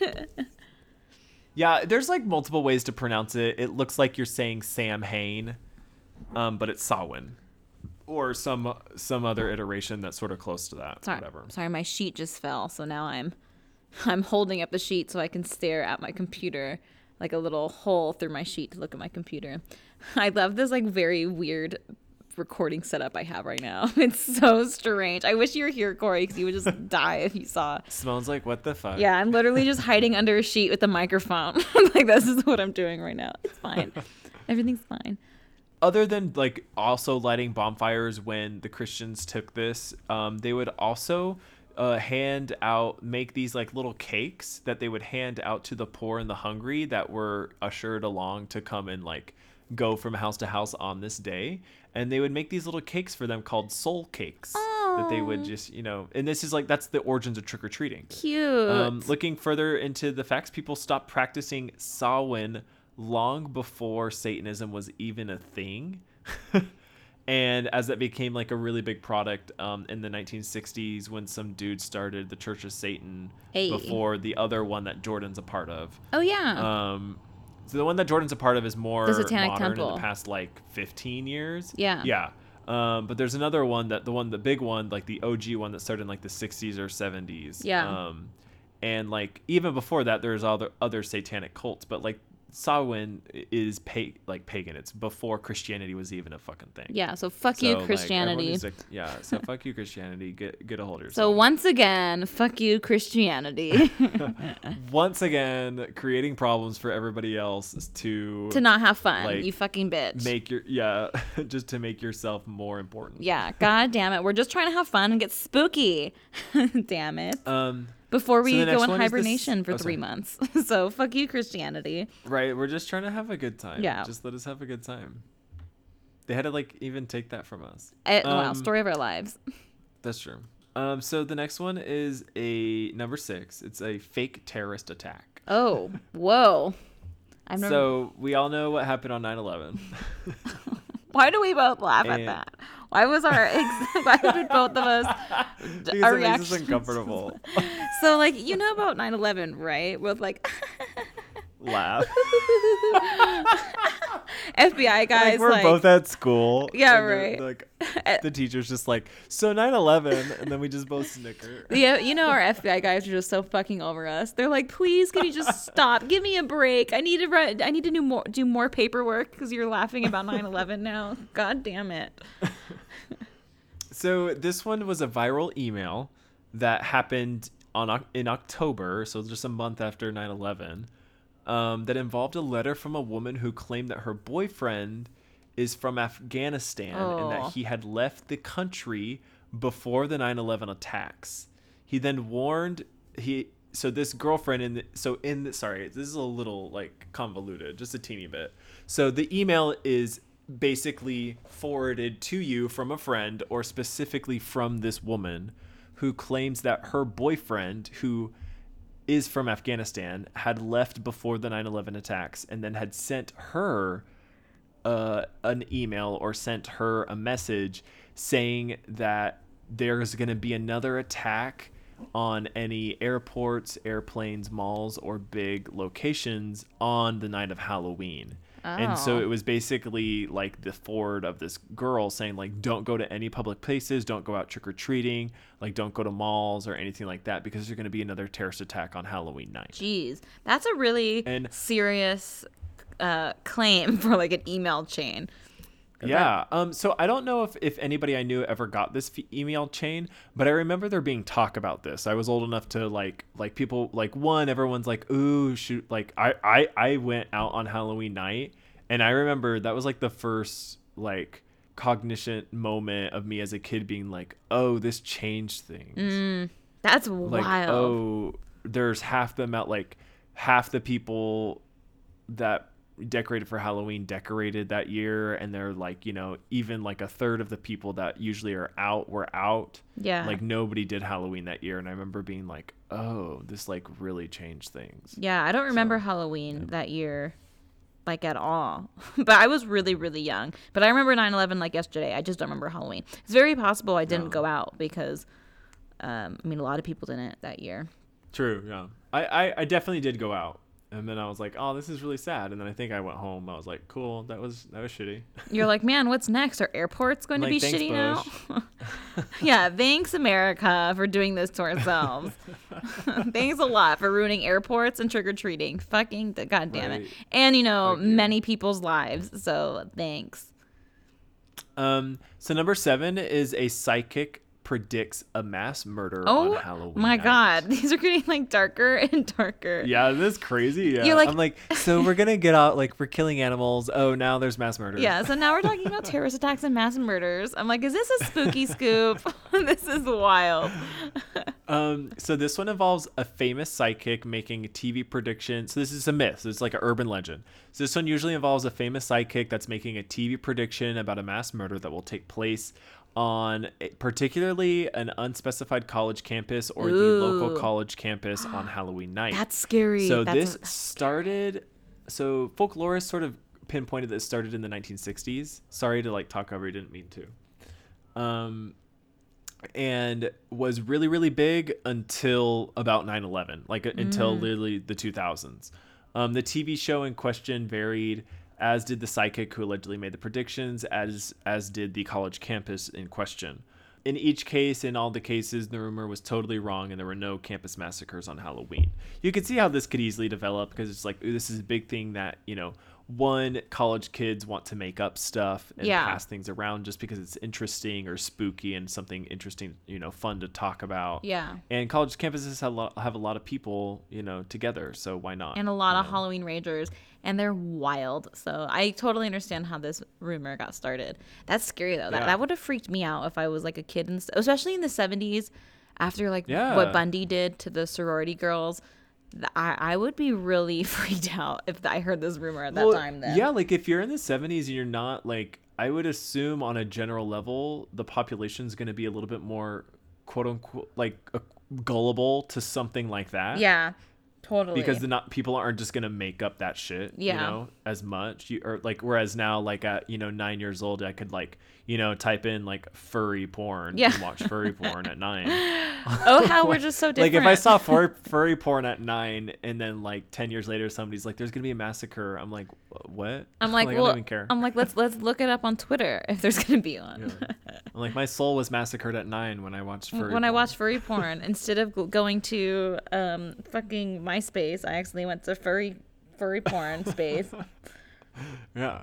Yeah, there's like multiple ways to pronounce it. It looks like you're saying Sam Hain, um, but it's Samhain, or some some other iteration that's sort of close to that. sorry, Whatever. sorry, my sheet just fell, so now I'm I'm holding up the sheet so I can stare at my computer like a little hole through my sheet to look at my computer. I love this like very weird recording setup I have right now. It's so strange. I wish you were here, Corey, because you would just die if you saw. Smells like what the fuck? Yeah, I'm literally just hiding under a sheet with a microphone. like this is what I'm doing right now. It's fine. Everything's fine. Other than like also lighting bonfires when the Christians took this, um, they would also uh, hand out make these like little cakes that they would hand out to the poor and the hungry that were ushered along to come and like go from house to house on this day. And they would make these little cakes for them called soul cakes that they would just you know and this is like that's the origins of trick-or-treating. Cute. um, looking further into the facts, people stopped practicing Samhain long before Satanism was even a thing. and as that became like a really big product um, in the 1960s, when some dude started the Church of Satan Hey. before the other one that Jordan's a part of. oh yeah. Um, so the one that Jordan's a part of is more The Satanic modern in Temple. the past like 15 years. Yeah. Yeah. Um, but there's another one that the one, the big one, like the OG one that started in like the 60s or 70s. Yeah. Um, and like even before that, there's other other satanic cults, but like Samhain is pa- like pagan. It's before Christianity was even a fucking thing. yeah. So fuck So, you, Christianity. to- yeah. So fuck you, Christianity. Get get a hold of yourself. so once again, fuck you, Christianity. once again, creating problems for everybody else to to not have fun, Like, you fucking bitch. make your yeah just to make yourself more important yeah. God damn it. We're just trying to have fun and get spooky. damn it. um Before we the go in is this- hibernation for oh, three sorry. months. so fuck you, Christianity. right we're just trying to have a good time Yeah. just let us have a good time they had to like even take that from us Eh, wow, Um, story of our lives. that's true um so the next one is a number six it's a fake terrorist attack Oh, whoa. I've never. so we all know what happened on 9-11 Why do we both laugh at that? Why was our ex- why did both of us because our it makes us reactions- uncomfortable So like you know about 9/11, right? With like laugh FBI guys like we're like, both at school Yeah, right. like the teacher's just like so 9-11 and then we just both snicker Yeah, you know our FBI guys are just so fucking over us. They're like, please, can you just stop? Give me a break. I need to write. I need to do more, do more paperwork because you're laughing about 9/11 now. God damn it. So this one was a viral email that happened on in October, so just a month after 9/11, um, that involved a letter from a woman who claimed that her boyfriend is from Afghanistan and Oh. that he had left the country before the 9/11 attacks. He then warned he so this girlfriend in the, so in the, sorry this is a little like convoluted just a teeny bit so the email is basically forwarded to you from a friend or specifically from this woman who claims that her boyfriend who is from Afghanistan had left before the 9/11 attacks and then had sent her uh, an email or sent her a message saying that there's going to be another attack on any airports, airplanes, malls, or big locations on the night of Halloween. And so Oh. it was basically like the forward of this girl saying like don't go to any public places, don't go out trick or treating, like don't go to malls or anything like that because there's going to be another terrorist attack on Halloween night. Jeez, that's a really And- serious uh, claim for like an email chain. Yeah. Um. So I don't know if if anybody I knew ever got this f- email chain, but I remember there being talk about this. I was old enough to like like people like one. Everyone's like, ooh, shoot. Like I I I went out on Halloween night, and I remember that was like the first like cognition moment of me as a kid being like, oh, this changed things. That's like wild. oh, there's half the amount like half the people that decorated for Halloween decorated that year and they're like, you know, even like a third of the people that usually are out were out. Yeah. Like nobody did Halloween that year and I remember being like, oh, this like really changed things. Yeah, I don't remember Halloween that year like at all. but I was really really young. But I remember 9/11 like yesterday. I just don't remember Halloween. It's very possible I didn't No. go out because um I mean a lot of people didn't that year. True. Yeah. I, I I definitely did go out, and then I was like, oh, this is really sad. And then I think I went home. I was like, cool. That was that was shitty. You're like, "Man, what's next? Are airports going to be shitty now?" yeah, thanks America for doing this to ourselves. thanks a lot for ruining airports and trick or treating. Fucking the god damn it. And you know, you. many people's lives. So, thanks. Um. So number seven is a psychic predicts a mass murder Oh on Halloween. my night. god, these are getting like darker and darker. Yeah, this is crazy. Yeah. You're like- I'm like, so we're gonna get out like we're killing animals. Oh, now there's mass murder. Yeah, so now we're talking about terrorist attacks and mass murders. I'm like, is this a spooky scoop? this is wild. Um, so this one involves a famous psychic making a TV prediction. So this is a myth. So it's like an urban legend. So this one usually involves a famous psychic that's making a TV prediction about a mass murder that will take place on particularly an unspecified college campus or the local college campus on Halloween night. That's scary. So That's this started. So folklorists sort of pinpointed that it started in the 1960s. Sorry to like talk over. you, Didn't mean to. Um, and was really really big until about 9/11, like uh, until literally the 2000s. Um, the TV show in question varied, as did the psychic who allegedly made the predictions, as as did the college campus in question. In each case, in all the cases, the rumor was totally wrong, and there were no campus massacres on Halloween. You can see how this could easily develop because it's like this is a big thing that you know one college kids want to make up stuff and Yeah. pass things around just because it's interesting or spooky and something interesting, you know, fun to talk about. Yeah. And college campuses have a lot, have a lot of people, you know, together, so why not? and a lot of know? Halloween ragers, and they're wild. So I totally understand how this rumor got started. That's scary though. That Yeah. that would have freaked me out if I was like a kid, and especially in the '70s, after like Yeah. what Bundy did to the sorority girls. I, I would be really freaked out if I heard this rumor at that Well, time. Then Yeah, like if you're in the 70s and you're not like I would assume on a general level the population's going to be a little bit more quote unquote like uh, gullible to something like that. yeah, totally. Because the not people aren't just gonna make up that shit, you know, as much. You or like whereas now, like at you know nine years old, I could like you know type in like furry porn Yeah. and watch furry porn at nine. oh, how we're just so different. like if I saw furry, furry porn at nine, and then like ten years later, somebody's like, "There's gonna be a massacre," I'm like, "What?" I'm like, I well, don't even care. I'm like, let's let's look it up on Twitter if there's gonna be one. I'm like, my soul was massacred at nine when I watched furry. when I porn." watched furry porn, instead of going to um fucking MySpace, I actually went to furry furry porn space. yeah.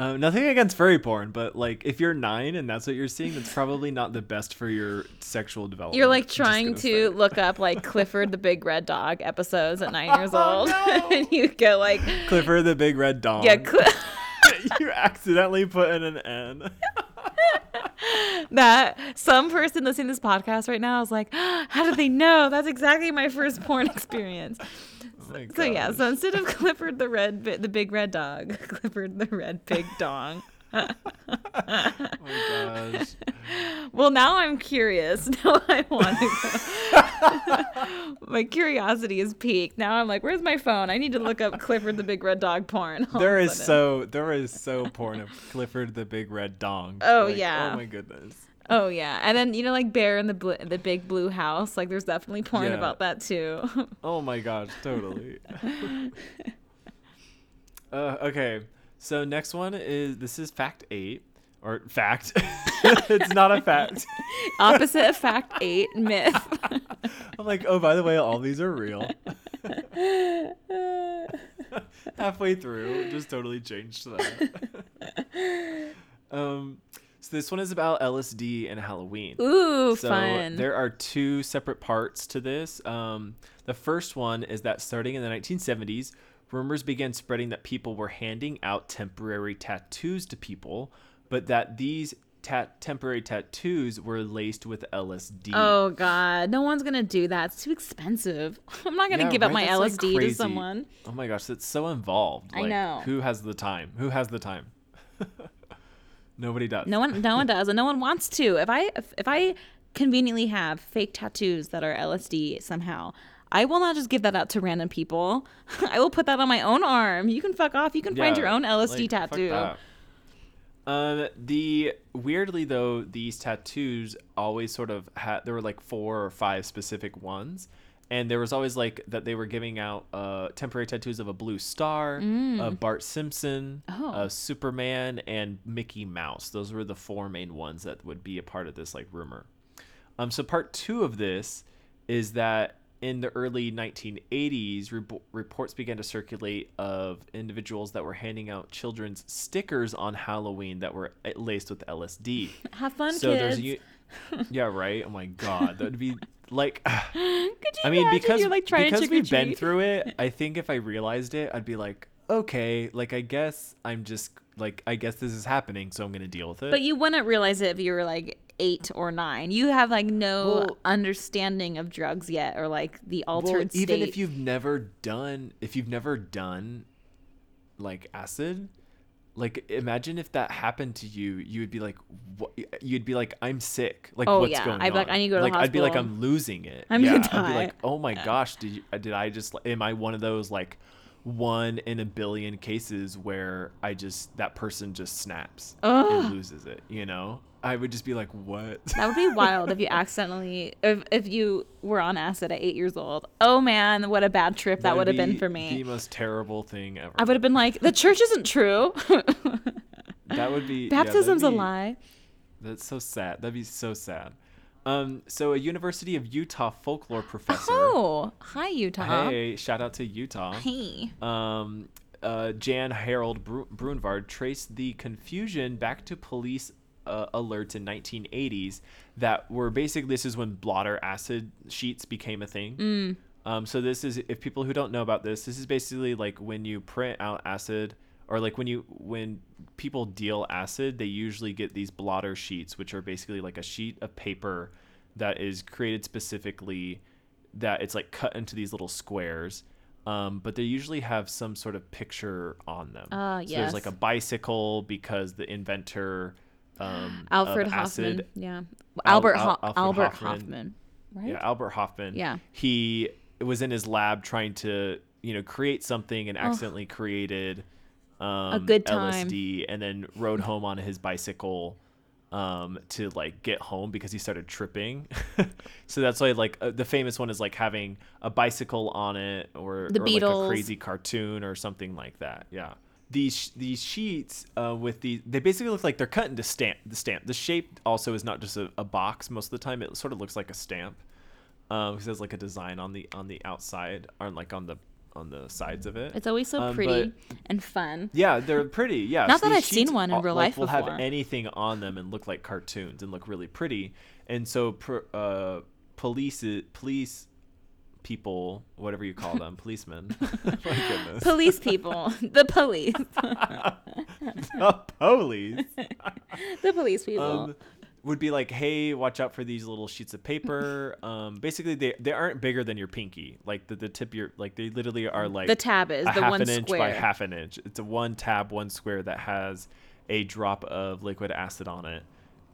Um, nothing against furry porn, but like if you're nine and that's what you're seeing, that's probably not the best for your sexual development. You're like trying gonna say. look up like Clifford the Big Red Dog episodes at nine years Oh, old, no. and you get like, Clifford the Big Red Dog. yeah, Cl- you accidentally put in an N. that some person listening to this podcast right now is like, how did they know? That's exactly my first porn experience. Oh So yeah, so instead of Clifford the red, the big red dog, Clifford the red pig dong. Oh gosh. Well, now I'm curious. Now I want to go. my curiosity is peaked. Now I'm like, where's my phone? I need to look up Clifford the Big Red Dog porn. all There is so there is so porn of Clifford the Big Red Dong. Oh, Like, yeah. Oh my goodness. Oh yeah, and then you know like Bear in the bl- the Big Blue House. Like there's definitely porn Yeah. about that too. Oh my gosh, totally. uh, okay, so next one is this is fact eight or fact. it's not a fact. Opposite of fact eight, myth. I'm like, oh, by the way, all these are real. Halfway through, just totally changed that. um, so this one is about LSD and Halloween. Ooh, So fun. there are two separate parts to this. Um, the first one is that starting in the 1970s, rumors began spreading that people were handing out temporary tattoos to people, but that these tat- temporary tattoos were laced with LSD. Oh god, no one's gonna do that. It's too expensive. I'm not gonna Yeah, give up my That's, like, LSD to someone. Oh my gosh, that's so involved. I know. Who has the time? Who has the time? Nobody does. No one, no one does, and no one wants to. If I, if, if I conveniently have fake tattoos that are LSD somehow, I will not just give that out to random people. I will put that on my own arm. You can fuck off. You can find your own LSD like, tattoo. Um, the weirdly though, these tattoos always sort of had there were like four or five specific ones, and there was always like that they were giving out uh temporary tattoos of a blue star, of Bart Simpson, Mm. Oh. Superman, and Mickey Mouse. Those were the four main ones that would be a part of this like rumor. Um, so part two of this is that in the early 1980s, rep- reports began to circulate of individuals that were handing out children's stickers on Halloween that were laced with LSD. Have fun, so kids. there's a, yeah, right. Oh my god, that would be like. Could you I mean, because you're like trying because we've been through it, I think if I realized it, I'd be like, okay, like I guess I'm just like I guess this is happening, so I'm gonna deal with it. But you wouldn't realize it if you were like eight or nine. You have like no Well- understanding of drugs yet, or like the well, altered state. even if you've never done if you've never done like acid like imagine if that happened to you you would be like what you'd be like i'm sick like Oh, what's yeah. going I'd on be like, I need to go to like i'd be like i'm losing it I'm yeah gonna i'd be die. like oh my gosh did you did i just am i one of those like one in a billion cases where i just that person just snaps Ugh. and loses it you know i would just be like what that would be wild if you accidentally if if you were on acid at eight years old. Oh man, what a bad trip that That'd would have been for me. the most terrible thing ever I would have been like, the church isn't true. that would be yeah, that'd Baptism's a lie. That's so sad. That'd be so sad. Um, so a University of Utah folklore professor. Oh, hi Utah. Hey, shout out to Utah. Hey. Um, uh, Jan Harold Bru- Brunvand traced the confusion back to police uh, alerts in 1980s that were basically this is when blotter acid sheets became a thing. Mm. Um, so this is if people who don't know about this, this is basically like when you print out acid or like when you when people deal acid, they usually get these blotter sheets, which are basically like a sheet of paper that is created specifically that it's like cut into these little squares. Um, but they usually have some sort of picture on them. Ah, So there's like a bicycle because the inventor um, Alfred of Hofmann. acid, Yeah. Albert Al- Albert Hofmann. Hofmann. Right? yeah, Albert Hofmann. Yeah. He was in his lab trying to, you know, create something and accidentally created um, good time. LSD and then rode home on his bicycle um, to like get home because he started tripping. so that's why like uh, the famous one is like having a bicycle on it or, The or like a crazy cartoon or something like that. Yeah. These these sheets uh, with the they basically look like they're cut into stamp the stamp. The shape also is not just a, a box most of the time. It sort of looks like a stamp. Um, 'cause there's like a design on the on the outside or like on the on the sides of it. It's always so Um, pretty and fun. Yeah, they're pretty. Yeah. Not so that I've seen one in real like, life will have anything on them and look like cartoons and look really pretty. And so, pr- uh, police, police people, whatever you call them, policemen. Police people. the police. the police the police people. um, would be like, hey, watch out for these little sheets of paper. Um, basically, they they aren't bigger than your pinky. Like the, the tip, your like they literally are like the tab is a the half one an inch square. by half an inch. It's a one tab, one square that has a drop of liquid acid on it.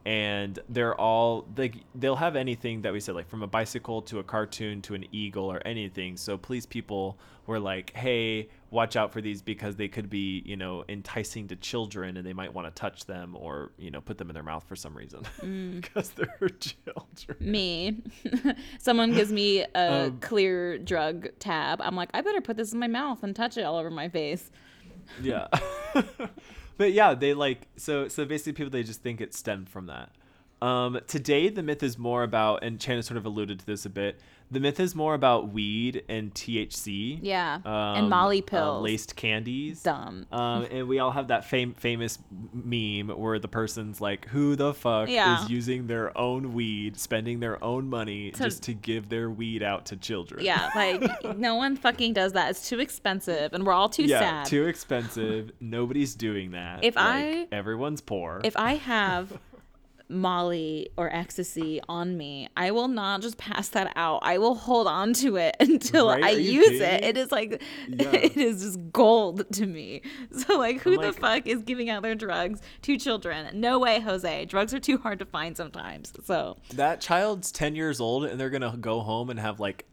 And they're all like they'll have anything that we said, like from a bicycle to a cartoon to an eagle or anything. So police people were like, "Hey, watch out for these because they could be, you know, enticing to children, and they might want to touch them or, you know, put them in their mouth for some reason Mm. because they're children." me. Someone gives me a Um, clear drug tab. I'm like, I better put this in my mouth and touch it all over my face. yeah but yeah they like so so basically people they just think it stemmed from that um today the myth is more about and Chan sort of alluded to this a bit the myth is more about weed and thc Yeah. um, and Molly um, pills. laced candies Dumb. um, and we all have that fam- famous meme where the person's like, "Who the fuck Yeah. is using their own weed, spending their own money To- just to give their weed out to children?" Yeah, like no one fucking does that. It's too expensive, and we're all too sad. yeah, sad. too expensive. Nobody's doing that. If Like, I- everyone's poor. if I have Molly or ecstasy on me, I will not just pass that out. I will hold on to it until Right? I use kidding it. It is like Yeah. it is just gold to me. So like who the fuck is giving out their drugs to children? No way, Jose. Drugs are too hard to find sometimes. So That child's 10 years old and they're going to go home and have like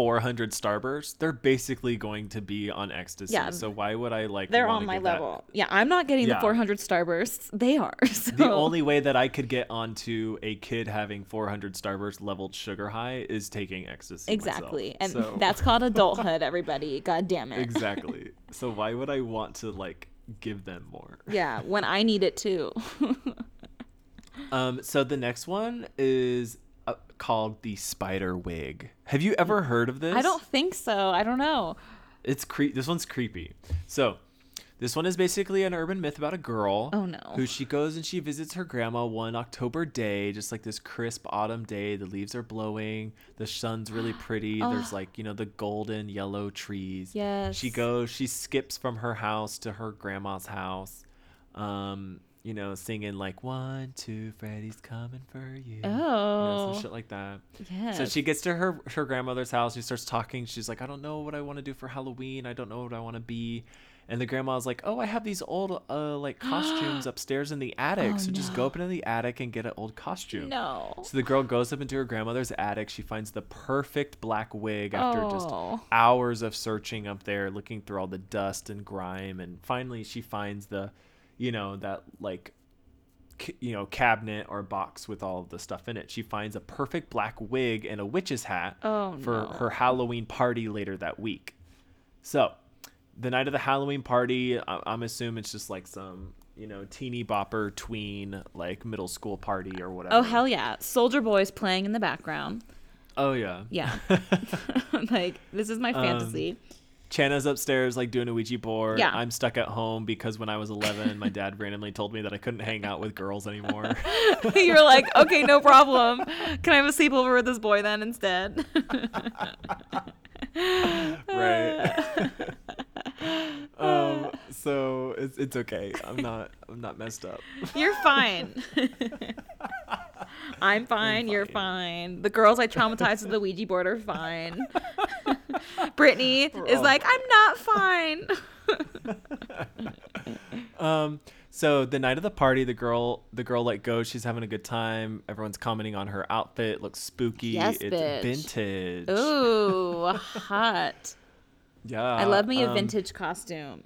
400 starbursts. They're basically going to be on ecstasy. Yeah. So why would I like they're on my give that- level. Yeah, I'm not getting Yeah. the 400 starbursts. They are. So. The only way that I could get onto a kid having 400 starburst leveled sugar high is taking ecstasy. myself. exactly, and So- that's called adulthood. Everybody, god damn it. exactly. So why would I want to like give them more? Yeah, when I need it too. Um. So the next one is called the spider wig. Have you ever heard of this? I don't think so. I don't know. It's cre- This one's creepy. So, this one is basically an urban myth about a girl. Oh, no. Who she goes and she visits her grandma one October day, just like this crisp autumn day. The leaves are blowing. The sun's really pretty. There's like you know the golden yellow trees. Yes. She goes. She skips from her house to her grandma's house. Um. You know, singing like one, two, Freddy's coming for you. You know, Oh. some shit like that. Yes. So she gets to her her grandmother's house. She starts talking. She's like, I don't know what I want to do for Halloween. I don't know what I want to be. And the grandma's like, Oh, I have these old uh like costumes upstairs in the attic. Oh, so just no. go up into the attic and get an old costume. No. So the girl goes up into her grandmother's attic. She finds the perfect black wig after just Oh. hours of searching up there, looking through all the dust and grime, and finally she finds the, you know, that like, you know, cabinet or box with all the stuff in it. She finds a perfect black wig and a witch's hat Oh, for no. her Halloween party later that week. So, the night of the Halloween party, I'm assuming it's just like some. You know, teeny bopper tween, like middle school party or whatever. Oh hell yeah! Soulja Boy's playing in the background. Oh yeah. Yeah. like this is my Um, fantasy. Chana's upstairs, like doing a Ouija board. Yeah. I'm stuck at home because when I was 11, my dad randomly told me that I couldn't hang out with girls anymore. You're like, okay, no problem. Can I have a sleepover with this boy then instead? right. um. So it's it's okay. I'm not I'm not messed up. You're fine. I'm fine. You're fine. The girls I traumatized with the Ouija board are fine. Brittany is all like, I'm not fine. Um. So the night of the party, the girl the girl let go. She's having a good time. Everyone's commenting on her outfit. Looks spooky. Yes, it's bitch. vintage. Ooh, hot. Yeah. I love me a um, vintage costume.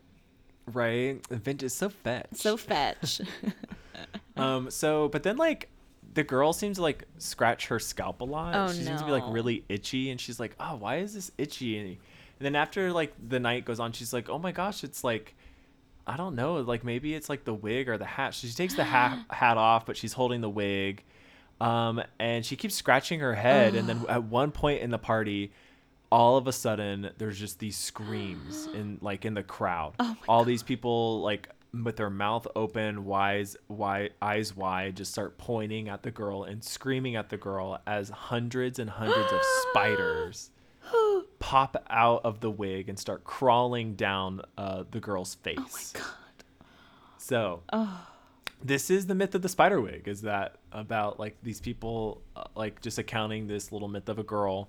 Right. Vintage. So fetch. So fetch. Um. So, but then like, the girl seems to like scratch her scalp a lot. Oh, she seems to be like really itchy, and she's like, "Oh, why is this itchy?" And, then after like the night goes on, she's like, "Oh my gosh, it's like." I don't know, like maybe it's like the wig or the hat. She takes the hat hat off, but she's holding the wig. Um, and she keeps scratching her head, and then at one point in the party, all of a sudden there's just these screams in like in the crowd. all these people like with their mouth open, wise, wide, eyes wide, just start pointing at the girl and screaming at the girl as hundreds and hundreds of spiders pop out of the wig and start crawling down uh, the girl's face. Oh my god! So, this is the myth of the spider wig. Is that about like these people uh, like just accounting this little myth of a girl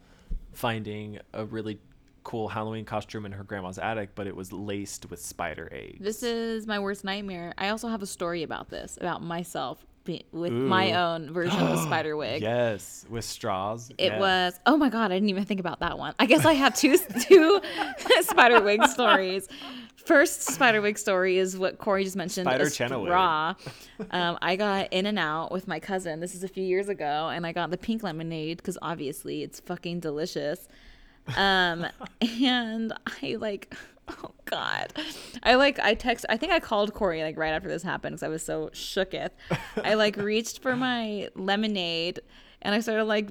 finding a really cool Halloween costume in her grandma's attic, but it was laced with spider eggs. This is my worst nightmare. I also have a story about this, about myself with my own version of a spider wig. yes, with straws. It yes. was oh my god, I didn't even think about that one. I guess I have two two spider wig stories. First spider wig story is what Corey just mentioned. Spider Channel straw. Um, I got In-N-Out with my cousin. This is a few years ago, and I got the pink lemonade because obviously it's fucking delicious. Um, and I like, oh god, I like I text. I think I called Corey like right after this happened because I was so shooketh. I like reached for my lemonade and I started like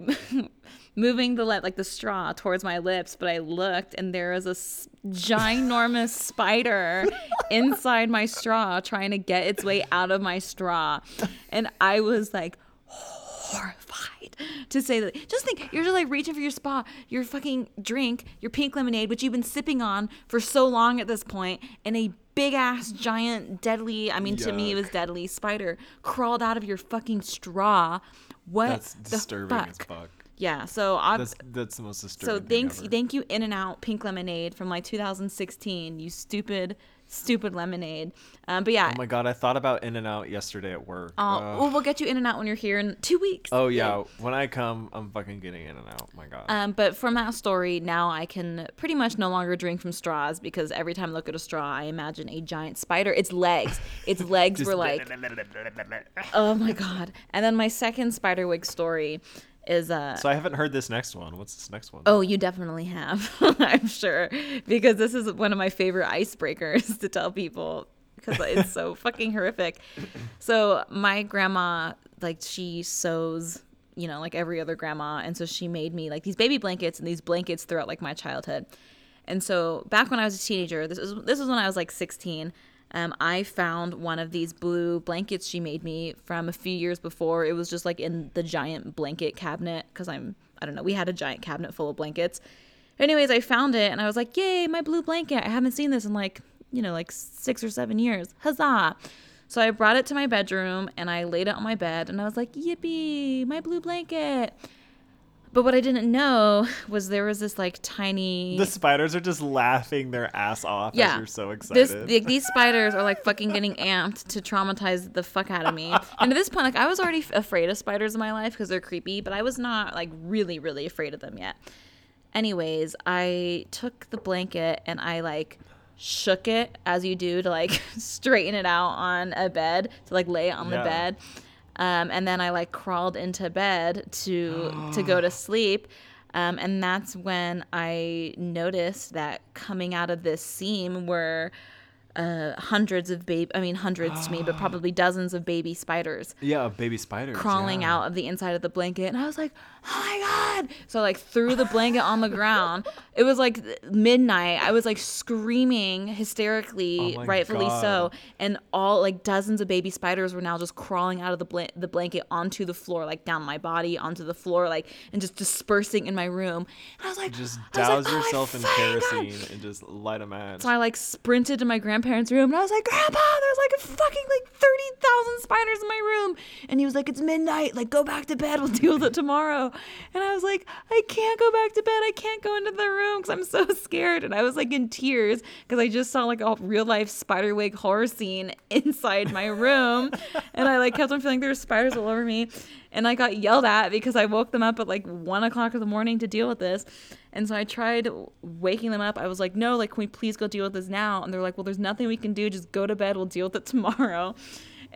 moving the le- like the straw towards my lips, but I looked and there was a s- ginormous spider inside my straw trying to get its way out of my straw, and I was like horrified to say that. Just think, you're just like reaching for your spa, your fucking drink, your pink lemonade, which you've been sipping on for so long at this point, and a big ass, giant, deadly. I mean, to me, it was deadly spider crawled out of your fucking straw. What That's the disturbing fuck? as fuck. Yeah. So. That's that's the most disturbing. So thanks, thank you, In-N-Out Pink Lemonade from like 2016. You stupid, stupid lemonade. Um, but yeah. Oh my god, I thought about In-N-Out yesterday at work. uh, Ugh. well, we'll get you In-N-Out when you're here in two weeks. oh yeah, when I come, I'm fucking getting In-N-Out. My god. Um, but from that story, now I can pretty much no longer drink from straws because every time I look at a straw, I imagine a giant spider. Its legs, its legs were like, oh my god. And then my second spider wig story is uh. so I haven't heard this next one. What's this next one? Oh, you definitely have, I'm sure, because this is one of my favorite icebreakers to tell people because it's so fucking horrific. So my grandma, like, she sews, you know, like every other grandma, and so she made me like these baby blankets and these blankets throughout like my childhood. And so back when I was a teenager, this was this was when I was like 16. Um, I found one of these blue blankets she made me from a few years before. It was just like in the giant blanket cabinet because I'm I don't know. We had a giant cabinet full of blankets. Anyways, I found it and I was like, "Yay, my blue blanket! I haven't seen this in like you know like six or seven years. Huzzah!" So I brought it to my bedroom and I laid it on my bed and I was like, "Yippee, my blue blanket!" But what I didn't know was there was this like tiny The spiders are just laughing their ass off Yeah. as you're so this excited. like, these spiders are like fucking getting amped to traumatize the fuck out of me. And at this point, like I was already f- afraid of spiders in my life because they're creepy, but I was not like really, really afraid of them yet. Anyways, I took the blanket and I like shook it as you do to like straighten it out on a bed to like lay it on the bed. Um, and then I like crawled into bed to to go to sleep. Um, and that's when I noticed that coming out of this seam were uh, hundreds of baby, I mean hundreds to me, but probably dozens of baby spiders yeah, baby spiders crawling yeah. out of the inside of the blanket and I was like, "Oh my god." So I like threw the blanket on the ground. It was like midnight. I was like screaming hysterically, Oh rightfully so, and all like dozens of baby spiders were now just crawling out of the blan- the blanket onto the floor, like down my body onto the floor like and just dispersing in my room. And I was like, Just was like, douse "Oh yourself in fucking God." kerosene and just light a match. So I like sprinted to my grandparents' room and I was like, Grandpa, there's like a fucking like 30,000 spiders in my room. And he was like, It's midnight. Like, go back to bed. We'll deal with it tomorrow. And I was like, I can't go back to bed. I can't go into the room because I'm so scared. And I was like in tears because I just saw like a real life spider wig horror scene inside my room. and I like kept on feeling there were spiders all over me. And I got yelled at because I woke them up at like one o'clock in the morning to deal with this. And so I tried waking them up. I was like, no, like, can we please go deal with this now? And they're like, well, there's nothing we can do. Just go to bed. We'll deal with it tomorrow.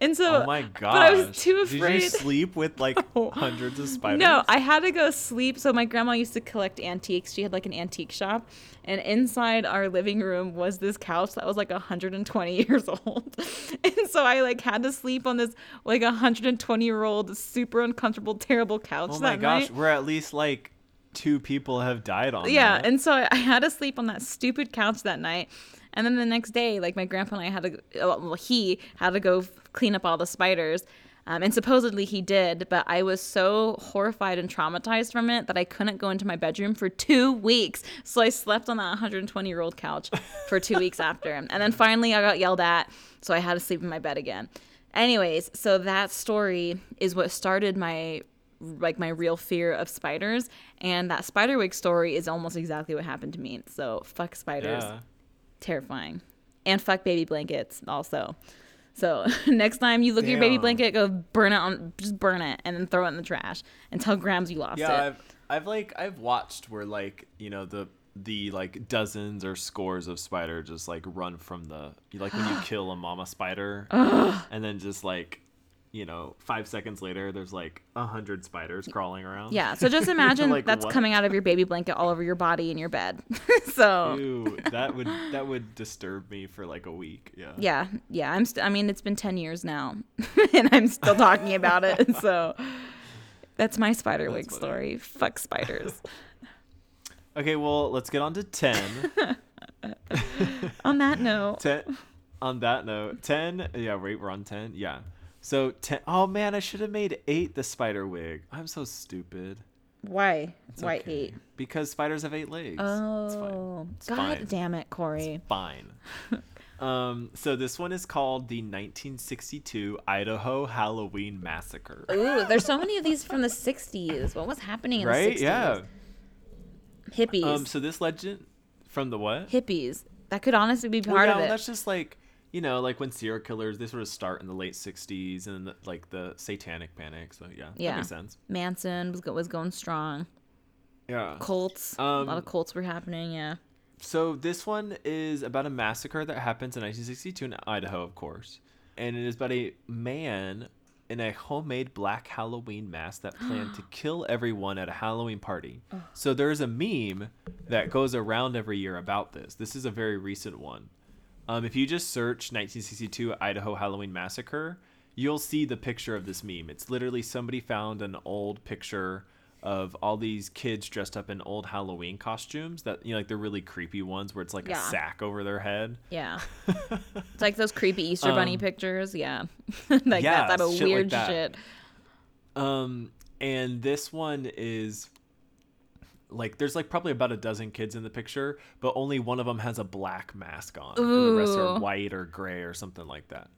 And so, oh my god! but I was too afraid. Did you sleep with like hundreds of spiders? No, I had to go sleep. So my grandma used to collect antiques. She had like an antique shop, and inside our living room was this couch that was like 120 years old. And so I like had to sleep on this like 120 year old super uncomfortable, terrible couch Oh my that gosh, night. we're at least like two people have died on Yeah, that. and so I- I had to sleep on that stupid couch that night. And then the next day, like my grandpa and I had to, well, he had to go clean up all the spiders. Um, and supposedly he did, but I was so horrified and traumatized from it that I couldn't go into my bedroom for two weeks. So I slept on that 120 year old couch for two weeks after. And then finally I got yelled at, so I had to sleep in my bed again. Anyways, so that story is what started my like my real fear of spiders and that spider wig story is almost exactly what happened to me. So fuck spiders. Yeah. terrifying. And fuck baby blankets also. So next time you look at your baby blanket go burn it on just burn it and then throw it in the trash and tell grams you lost Yeah, it. I've I've like I've watched where like you know the the like dozens or scores of spider just like run from the like when you kill a mama spider and then just like you know five seconds later there's like a hundred spiders crawling around. yeah so just imagine Like, that's what? coming out of your baby blanket all over your body in your bed so Ew, that would that would disturb me for like a week. Yeah. yeah yeah i'm st- i mean it's been 10 years now and i'm still talking about it so that's my spider wig story fuck spiders Okay, well let's get on to ten. on that note 10 on that note 10 yeah wait we're on 10 yeah so 10 oh man i should have made 8 the spider wig i'm so stupid why It's why okay. eight? because spiders have eight legs it's Oh, It's god fine. damn it, Corey. fine Um, so this one is called the 1962 Idaho Halloween Massacre. Ooh, there's so many of these from the 60s. What was happening in Right? the 60s? Yeah. Hippies. Um, so this legend from the what? Hippies. That could honestly be Well, part yeah, of it. that's just like you know, like when serial killers they sort of start in the late '60s and the, like the Satanic Panic. So yeah, Yeah. that makes sense. Manson was, go- was going strong. Yeah. Cults. a Um, lot of cults were happening, yeah. So this one is about a massacre that happens in 1962 in Idaho, of course, and it is about a man in a homemade black Halloween mask that planned to kill everyone at a Halloween party. So there's a meme that goes around every year about this. This is a very recent one. Um, if you just search 1962 Idaho Halloween Massacre, you'll see the picture of this meme. It's literally somebody found an old picture of all these kids dressed up in old Halloween costumes that you know like the really creepy ones where it's like Yeah. a sack over their head. Yeah. it's like those creepy Easter bunny Um, pictures. Yeah. like yeah, that type of like weird that. shit. Um, and this one is like there's like probably about a dozen kids in the picture, but only one of them has a black mask on, and the rest are white or gray or something like that.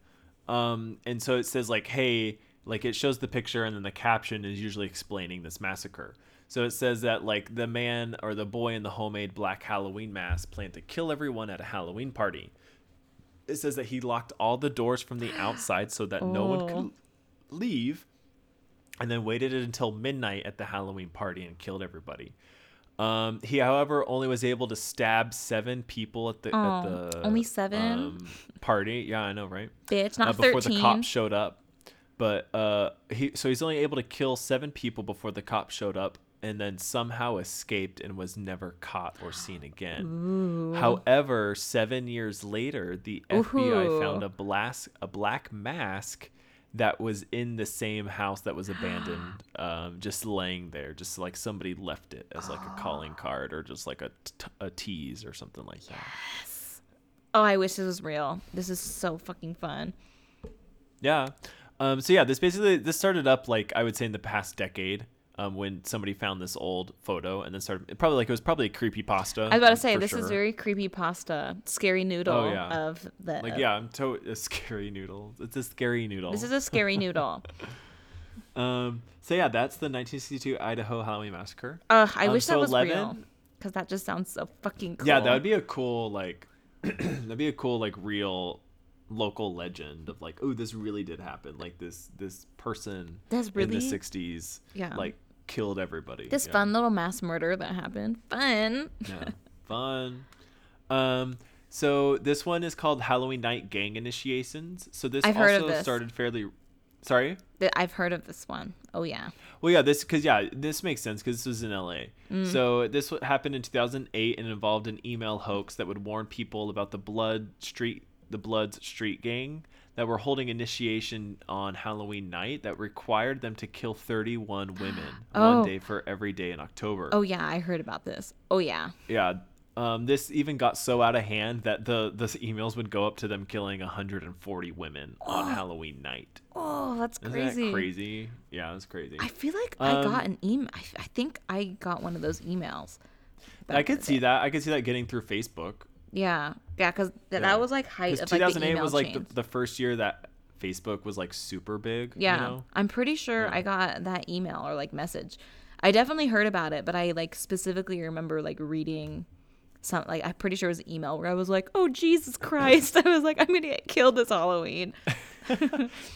Um, and so it says like, hey, like it shows the picture, and then the caption is usually explaining this massacre. So it says that like the man or the boy in the homemade black Halloween mask planned to kill everyone at a Halloween party. It says that he locked all the doors from the outside so that no one could leave and then waited until midnight at the Halloween party and killed everybody. Um, he, however, only was able to stab seven people at the Oh, at the only seven? um, party. Yeah, I know, right? Bitch, Uh, not before 13. the cops showed up. But uh, he so he's only able to kill seven people before the cops showed up, and then somehow escaped and was never caught or seen again. However, seven years later, the FBI Ooh. found a black a black mask that was in the same house that was abandoned, um, just laying there, just like somebody left it as like a calling card or just like a, t- a tease or something like that. Yes. Oh, I wish this was real. This is so fucking fun. Yeah. Um, so yeah, this basically this started up like I would say in the past decade. Um, when somebody found this old photo and then started probably like it was probably a creepy pasta. I was about to say this is sure. very creepy pasta, scary noodle Oh, yeah. of the. like yeah, I'm to a scary noodle. It's a scary noodle. This is a scary noodle. um, so yeah, that's the 1962 Idaho Halloween massacre. Ugh, I Um, wish so that was 11 real. Because that just sounds so fucking cool. Yeah, that would be a cool like that'd be a cool like real local legend of like oh this really did happen like this this person That's in the 60s Yeah. like killed everybody. This Yeah. fun little mass murder that happened. Fun. yeah fun um so this one is called halloween night gang initiations so this I've also this. started fairly sorry I've heard of this one. Oh yeah. well yeah this because yeah this makes sense because this was in la Mm. so this happened in 2008 and involved an email hoax that would warn people about the blood street the bloods street gang that were holding initiation on halloween night that required them to kill 31 women Oh. one day for every day in october Oh yeah, I heard about this. Oh yeah. yeah um, this even got so out of hand that the the emails would go up to them killing 140 women on Halloween night. Oh, that's Isn't crazy. that crazy? Yeah, that's crazy. I feel like Um, I got an email. I think I got one of those emails. I could see that. I could see that getting through Facebook. Yeah, yeah, because Yeah. that was like height of like the 2008 email was like the, the first year that Facebook was like super big. Yeah, You know? I'm pretty sure Yeah. I got that email or like message. I definitely heard about it, but I like specifically remember like reading some like I'm pretty sure it was an email where I was like, "Oh Jesus Christ!" I was like, "I'm gonna get killed this Halloween."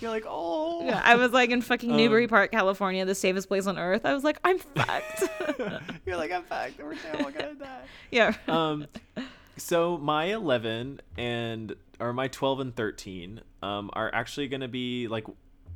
You're like, oh. Yeah, I was like in fucking Newbury Um, Park, California, the safest place on earth. I was like, "I'm fucked." You're like, I'm fucked. We're all gonna die. yeah. um so my 11 and or my 12 and 13 um are actually gonna be like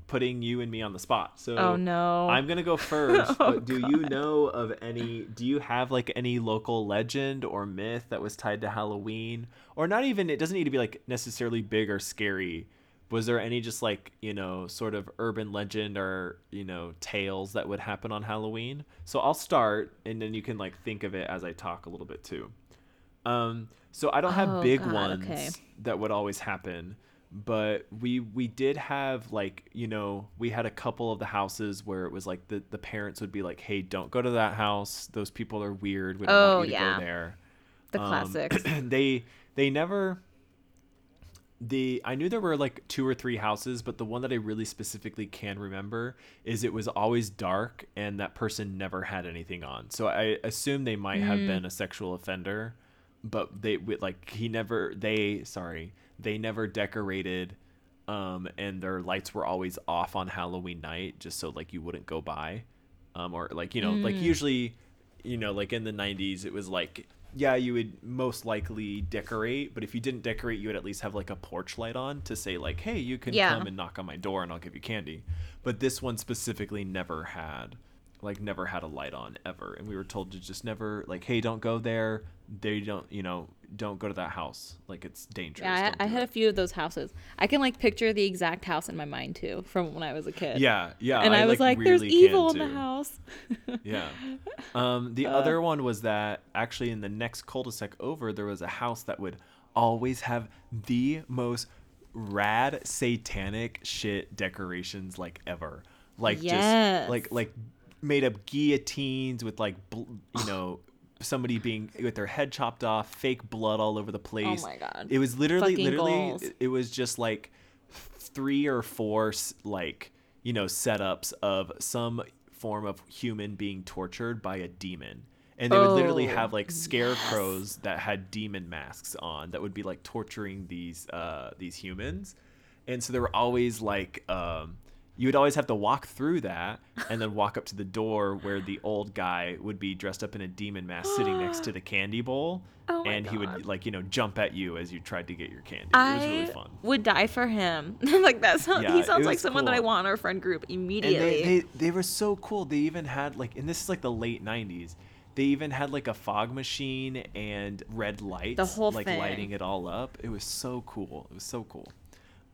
putting you and me on the spot. So Oh no. i'm gonna go first Oh, but do you know of any do you have like any local legend or myth that was tied to halloween? Or not even it doesn't need to be like necessarily big or scary. Was there any just like you know sort of urban legend or you know tales that would happen on halloween? So i'll start and then you can like think of it as i talk a little bit too um, so I don't have Oh, big God, ones okay. that would always happen, but we we did have like you know we had a couple of the houses where it was like the the parents would be like, hey, don't go to that house. Those people are weird. We don't Oh, want you to yeah. go there. the Um, classics. they they never the I knew there were like two or three houses, but the one that I really specifically can remember is it was always dark and that person never had anything on. So I assume they might have been a sexual offender, but they like he never they sorry they never decorated, um, and their lights were always off on Halloween night just so like you wouldn't go by, um, or like you know like usually, you know like in the '90s it was like yeah, you would most likely decorate, but if you didn't decorate, you would at least have like a porch light on to say like, "Hey, you can Yeah. come and knock on my door and I'll give you candy." But this one specifically never had like never had a light on ever, and we were told to just never like, "Hey, don't go there. They don't, you know, don't go to that house. Like it's dangerous." Yeah, I, I had a few of those houses. I can like picture the exact house in my mind too from when I was a kid. Yeah, yeah. and I, was like, "There's really can, evil in the house." Yeah. Um, the other one was that actually in the next cul-de-sac over, there was a house that would always have the most rad satanic shit decorations like ever. Like Yes. just like like made up guillotines with like bl- you know somebody being with their head chopped off, fake blood all over the place. Oh my God. It was literally Fucking literally goals. it- was just like three or four like you know setups of some form of human being tortured by a demon and they would literally Oh, have like scarecrows that had demon masks on that would be like torturing these uh these humans and so there were always like um you would always have to walk through that and then walk up to the door where the old guy would be dressed up in a demon mask sitting next to the candy bowl Oh and he would like you know jump at you as you tried to get your candy. It was really I fun. would die for him. like that sounds, Yeah, he sounds like someone that I want in our friend group immediately. they, they they were so cool. They even had like and this is like the late 90s they even had like a fog machine and red lights the whole like thing. lighting it all up. It was so cool. It was so cool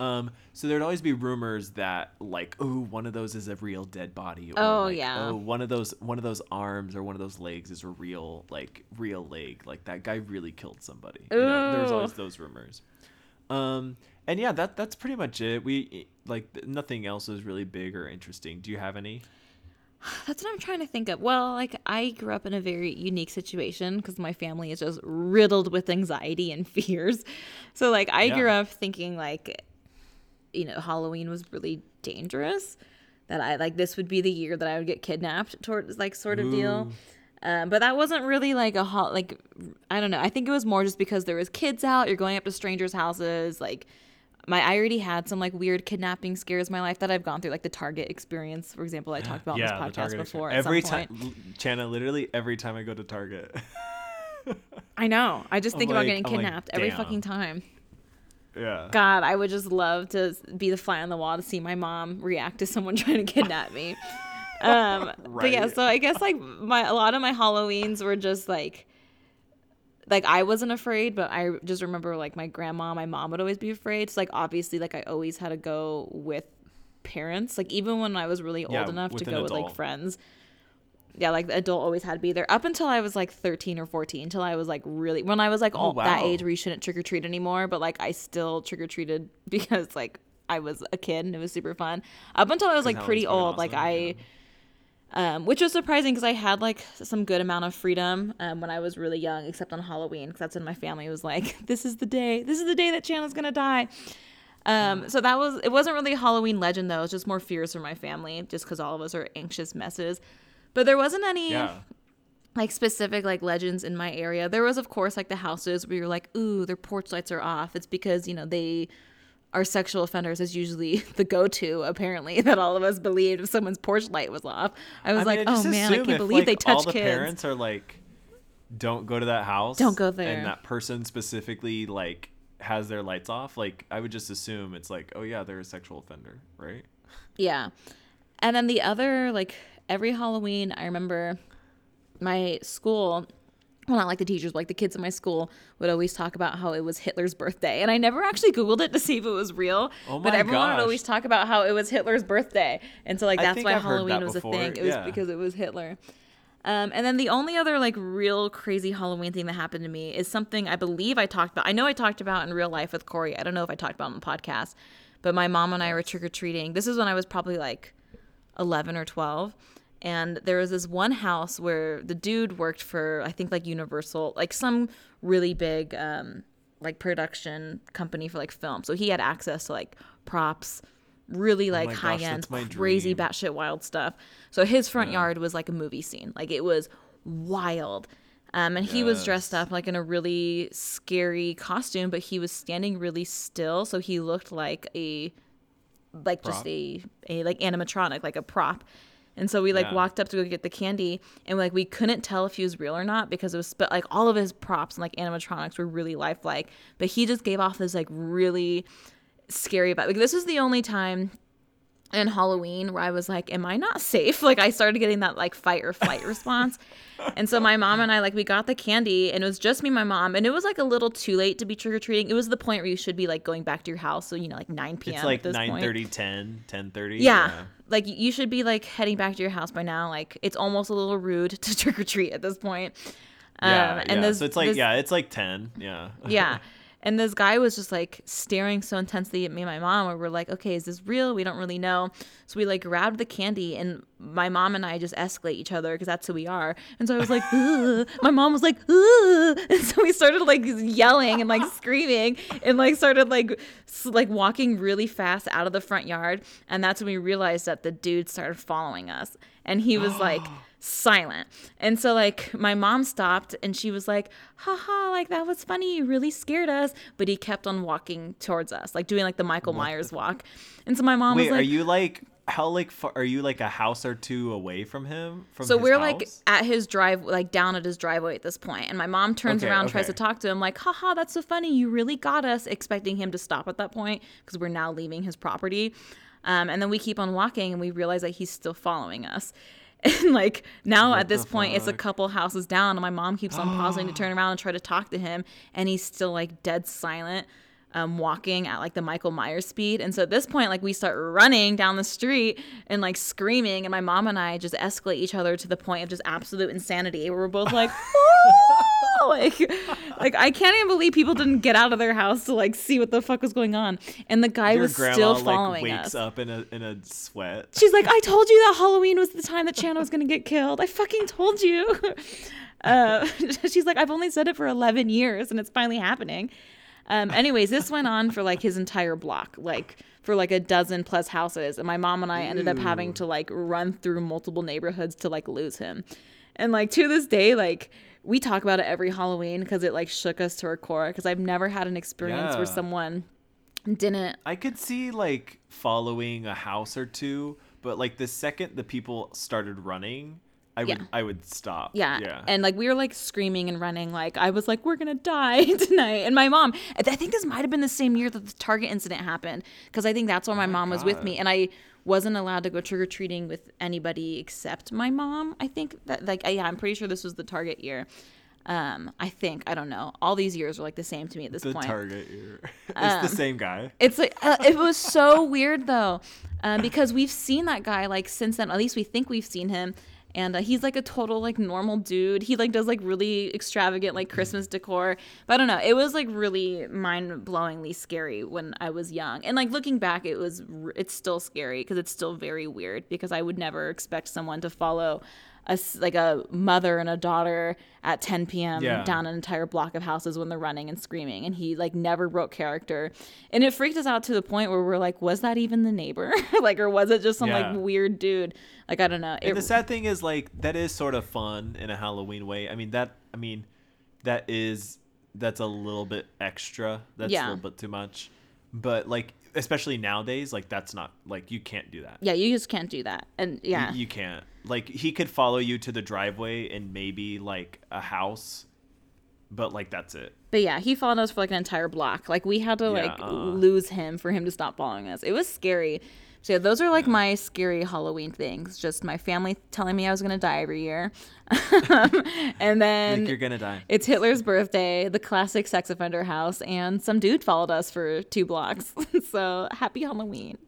um so there'd always be rumors that like oh one of those is a real dead body or Oh, like, yeah. oh one of those one of those arms or one of those legs is a real like real leg like that guy really killed somebody you know, there's Ooh. always those rumors um and yeah that that's pretty much it we like nothing else is really big or interesting do you have any That's what I'm trying to think of. Well, like I grew up in a very unique situation because my family is just riddled with anxiety and fears. So like I grew up thinking like you know, Halloween was really dangerous. That I like this would be the year that I would get kidnapped towards like sort of deal. Um, but that wasn't really like a hot like I don't know. I think it was more just because there was kids out. You're going up to strangers' houses. Like my I already had some like weird kidnapping scares in my life that I've gone through, like the Target experience, for example. I talked about on this podcast before. every time chana literally every time i go to target I know. I just I'm think about like- getting I'm like, kidnapped every fucking time. Yeah God, I would just love to be the fly on the wall to see my mom react to someone trying to kidnap me. Um, But yeah, so I guess like my a lot of my Halloweens were just like like I wasn't afraid, but I just remember like my grandma, my mom would always be afraid. So like obviously like I always had to go with parents. Like even when I was really Yeah, old enough to go with like friends. Yeah, like the adult always had to be there up until I was like 13 or 14 until I was like really when I was like Oh, all that age where you shouldn't trick or treat anymore, but like I still trick or treated because like I was a kid and it was super fun. Up until I was like pretty old, like awesome, I um, which was surprising because I had like some good amount of freedom um, when I was really young, except on Halloween because that's when my family was like, "This is the day. This is the day that Chandler's gonna die." Um, so that was it. wasn't really a Halloween legend though. It was just more fears from my family, just because all of us are anxious messes. But there wasn't any yeah like specific like legends in my area. There was of course like the houses where you're like, ooh, their porch lights are off. It's because, you know, they are sexual offenders is usually the go-to apparently that all of us believed if someone's porch light was off. I was I like, mean, I oh man, I can't if, believe like, they touch all the kids. parents are like don't go to that house Don't go there. and that person specifically like has their lights off like i would just assume it's like oh yeah they're a sexual offender right Yeah. And then the other, like, every Halloween, I remember my school, well, not like the teachers, but like the kids in my school would always talk about how it was Hitler's birthday. And I never actually Googled it to see if it was real. Oh but everyone gosh. would always talk about how it was Hitler's birthday. And so, like, that's why I've Halloween that was before, a thing. It was yeah. because it was Hitler. Um, and then the only other like real crazy Halloween thing that happened to me is something I believe I talked about. I know I talked about in real life with Corey. I don't know if I talked about on the podcast, but my mom and I were trick or treating. This is when I was probably like 11 or 12. And there was this one house where the dude worked for, I think, like Universal, like some really big um, like production company for like film. So he had access to like props, really like Oh my gosh, high end, crazy dream. batshit wild stuff. So his front yard was like a movie scene. Like it was wild. Um, and he was dressed up like in a really scary costume, but he was standing really still, so he looked like a like just a a like animatronic, like a prop. And so we like Yeah. walked up to go get the candy, and like we couldn't tell if he was real or not because it was but like all of his props and like animatronics were really lifelike, but he just gave off this like really scary vibe. Like this was the only time in Halloween where I was like, "Am I not safe?" Like I started getting that like fight or flight response, and so my mom and I like we got the candy, and it was just me, and my mom, and it was like a little too late to be trick or treating. It was the point where you should be like going back to your house, so you know like nine p.m. It's like at this 9 point. 30, 10, 10 30. Yeah. Like you should be like heading back to your house by now. Like it's almost a little rude to trick or treat at this point. Yeah. Um, and yeah. this, so it's like, this- yeah, it's like 10. Yeah. yeah. And this guy was just like staring so intensely at me and my mom, where we're like, okay, is this real? We don't really know. So we like grabbed the candy, and my mom and I just escalate each other because that's who we are. And so I was like, Ugh. my mom was like, Ugh. and so we started like yelling and like screaming and like started like like walking really fast out of the front yard. And that's when we realized that the dude started following us, and he was like silent. And so like my mom stopped and she was like, haha, like that was funny. You really scared us. But he kept on walking towards us, like doing like the Michael Myers walk. And so my mom Wait, was like, are you like, how like, far, are you like a house or two away from him? From so we're like at his drive, like down at his driveway at this point. And my mom turns Okay, around, tries to talk to him, like, haha, that's so funny. You really got us, expecting him to stop at that point because we're now leaving his property. Um, and then we keep on walking and we realize that he's still following us. And like now at this point, it's a couple houses down, and my mom keeps on pausing to turn around and try to talk to him, and he's still like dead silent, um, walking at like the Michael Myers speed. And so at this point, like we start running down the street and like screaming, and my mom and I just escalate each other to the point of just absolute insanity. Where we're both like, like, like I can't even believe people didn't get out of their house to like see what the fuck was going on, and the guy Your was grandma still like following wakes us. up in a in a sweat. She's like, I told you that Halloween was the time that Chan was gonna get killed. I fucking told you. Uh, she's like, I've only said it for 11 years and it's finally happening. Um, anyways, this went on for like his entire block, like for like a dozen plus houses. And my mom and I ended up having to like run through multiple neighborhoods to like lose him. And like to this day, like we talk about it every Halloween because it like shook us to our core. Because I've never had an experience where someone didn't I could see like following a house or two, but like the second the people started running, I Yeah. would I would stop. Yeah. Yeah. And like we were like screaming and running. Like I was like, we're going to die tonight. And my mom, I think this might have been the same year that the Target incident happened. Cause I think that's when my mom was with me. And I wasn't allowed to go trick or treating with anybody except my mom. I think that like, yeah, I'm pretty sure this was the Target year. Um, I think, I don't know. All these years are like the same to me at this the point. target ear. it's Um, the same guy. It's like uh, it was so weird though, um, because we've seen that guy like since then. At least we think we've seen him, and uh, he's like a total like normal dude. He like does like really extravagant like Christmas decor. But I don't know. It was like really mind blowingly scary when I was young, and like looking back, it was it's still scary because it's still very weird because I would never expect someone to follow. A, s- like a mother and a daughter at 10 p.m. Yeah. down an entire block of houses when they're running and screaming and he like never broke character and it freaked us out to the point where we're like was that even the neighbor like or was it just some Yeah. like weird dude like i don't know And it, the sad thing is like that is sort of fun in a Halloween way. I mean that I mean that is that's a little bit extra. That's Yeah. a little bit too much. But like especially nowadays, like that's not like you can't do that. yeah you just can't do that and You- yeah You, can't. Like he could follow you to the driveway and maybe like a house, but like that's it. but yeah he followed us for like an entire block like we had to like uh-uh. lose him for him to stop following us it was scary so yeah, those are like my scary Halloween things. Just my family telling me I was gonna die every year, and then Like you're gonna die. It's Hitler's birthday, the classic sex offender house, and some dude followed us for two blocks. so happy Halloween.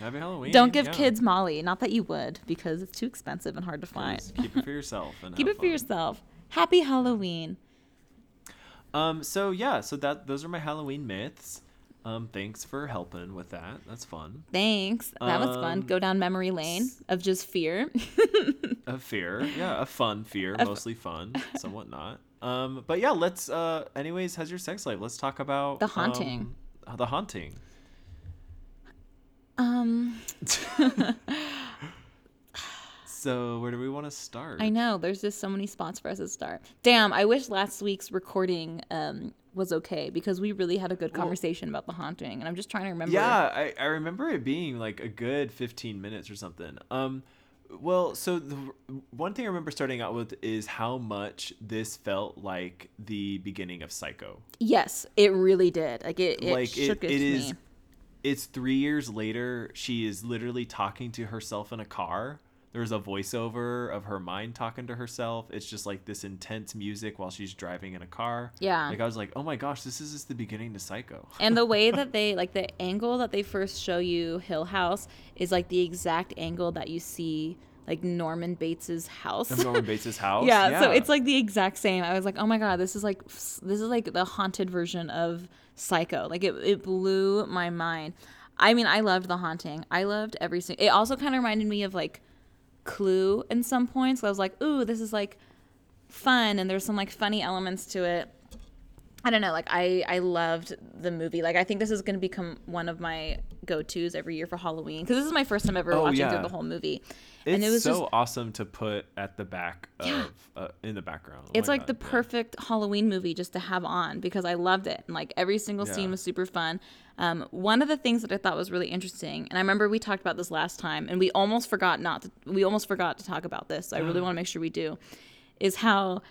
Happy Halloween. Don't give yeah. kids Molly. Not that you would, because it's too expensive and hard to find. Just Keep it for yourself. And Keep it for yourself. Happy Halloween. Um. So yeah. So that those are my Halloween myths. Um. Thanks for helping with that. That's fun. Thanks. That was fun. Um, Go down memory lane of just fear. A fear. Yeah. A fun fear. Mostly fun. Somewhat not. Um, but yeah, let's. Uh, anyways, how's your sex life? Let's talk about The haunting. Um, the haunting. Um, So where do we want to start? I know there's just so many spots for us to start. Damn, I wish last week's recording um was okay because we really had a good conversation about the haunting, and I'm just trying to remember. Yeah, I, I remember it being like a good 15 minutes or something. Um, well, so the one thing I remember starting out with is how much this felt like the beginning of Psycho. Yes, it really did. Like it, it like shook it, it, it me. it's three years later she is literally talking to herself in a car there's a voiceover of her mind talking to herself it's just like this intense music while she's driving in a car Yeah. like i was like oh my gosh this is just the beginning to psycho and the way that they like the angle that they first show you Hill House is like the exact angle that you see like Norman Bates's house. norman bates' house yeah, so it's like the exact same. I was like, oh my god, this is like this is like the haunted version of Psycho. Like it, it blew my mind. I mean, I loved the haunting. I loved every single. It also kind of reminded me of like Clue in some points. I was like, ooh, this is like fun, and there's some like funny elements to it. I don't know, like I I loved the movie. Like I think this is going to become one of my go-tos every year for Halloween because this is my first time ever Oh, watching yeah. through the whole movie. it's and it was so just awesome to put at the back of Yeah. uh, in the background Oh it's like the God, yeah. perfect Halloween movie just to have on because I loved it. And like every single scene was super fun. Um, one of the things that I thought was really interesting, and I remember we talked about this last time, and we almost forgot not to, we almost forgot to talk about this. So I really want to make sure we do, is how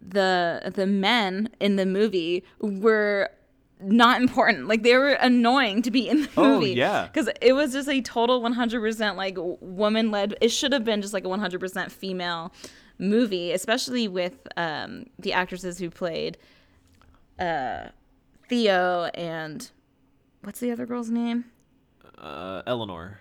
the the men in the movie were not important. Like they were annoying to be in the Oh, movie. yeah. Because it was just a total 100% like woman led. It should have been just like a 100% female movie, especially with um, the actresses who played uh, Theo and what's the other girl's name? uh, eleanor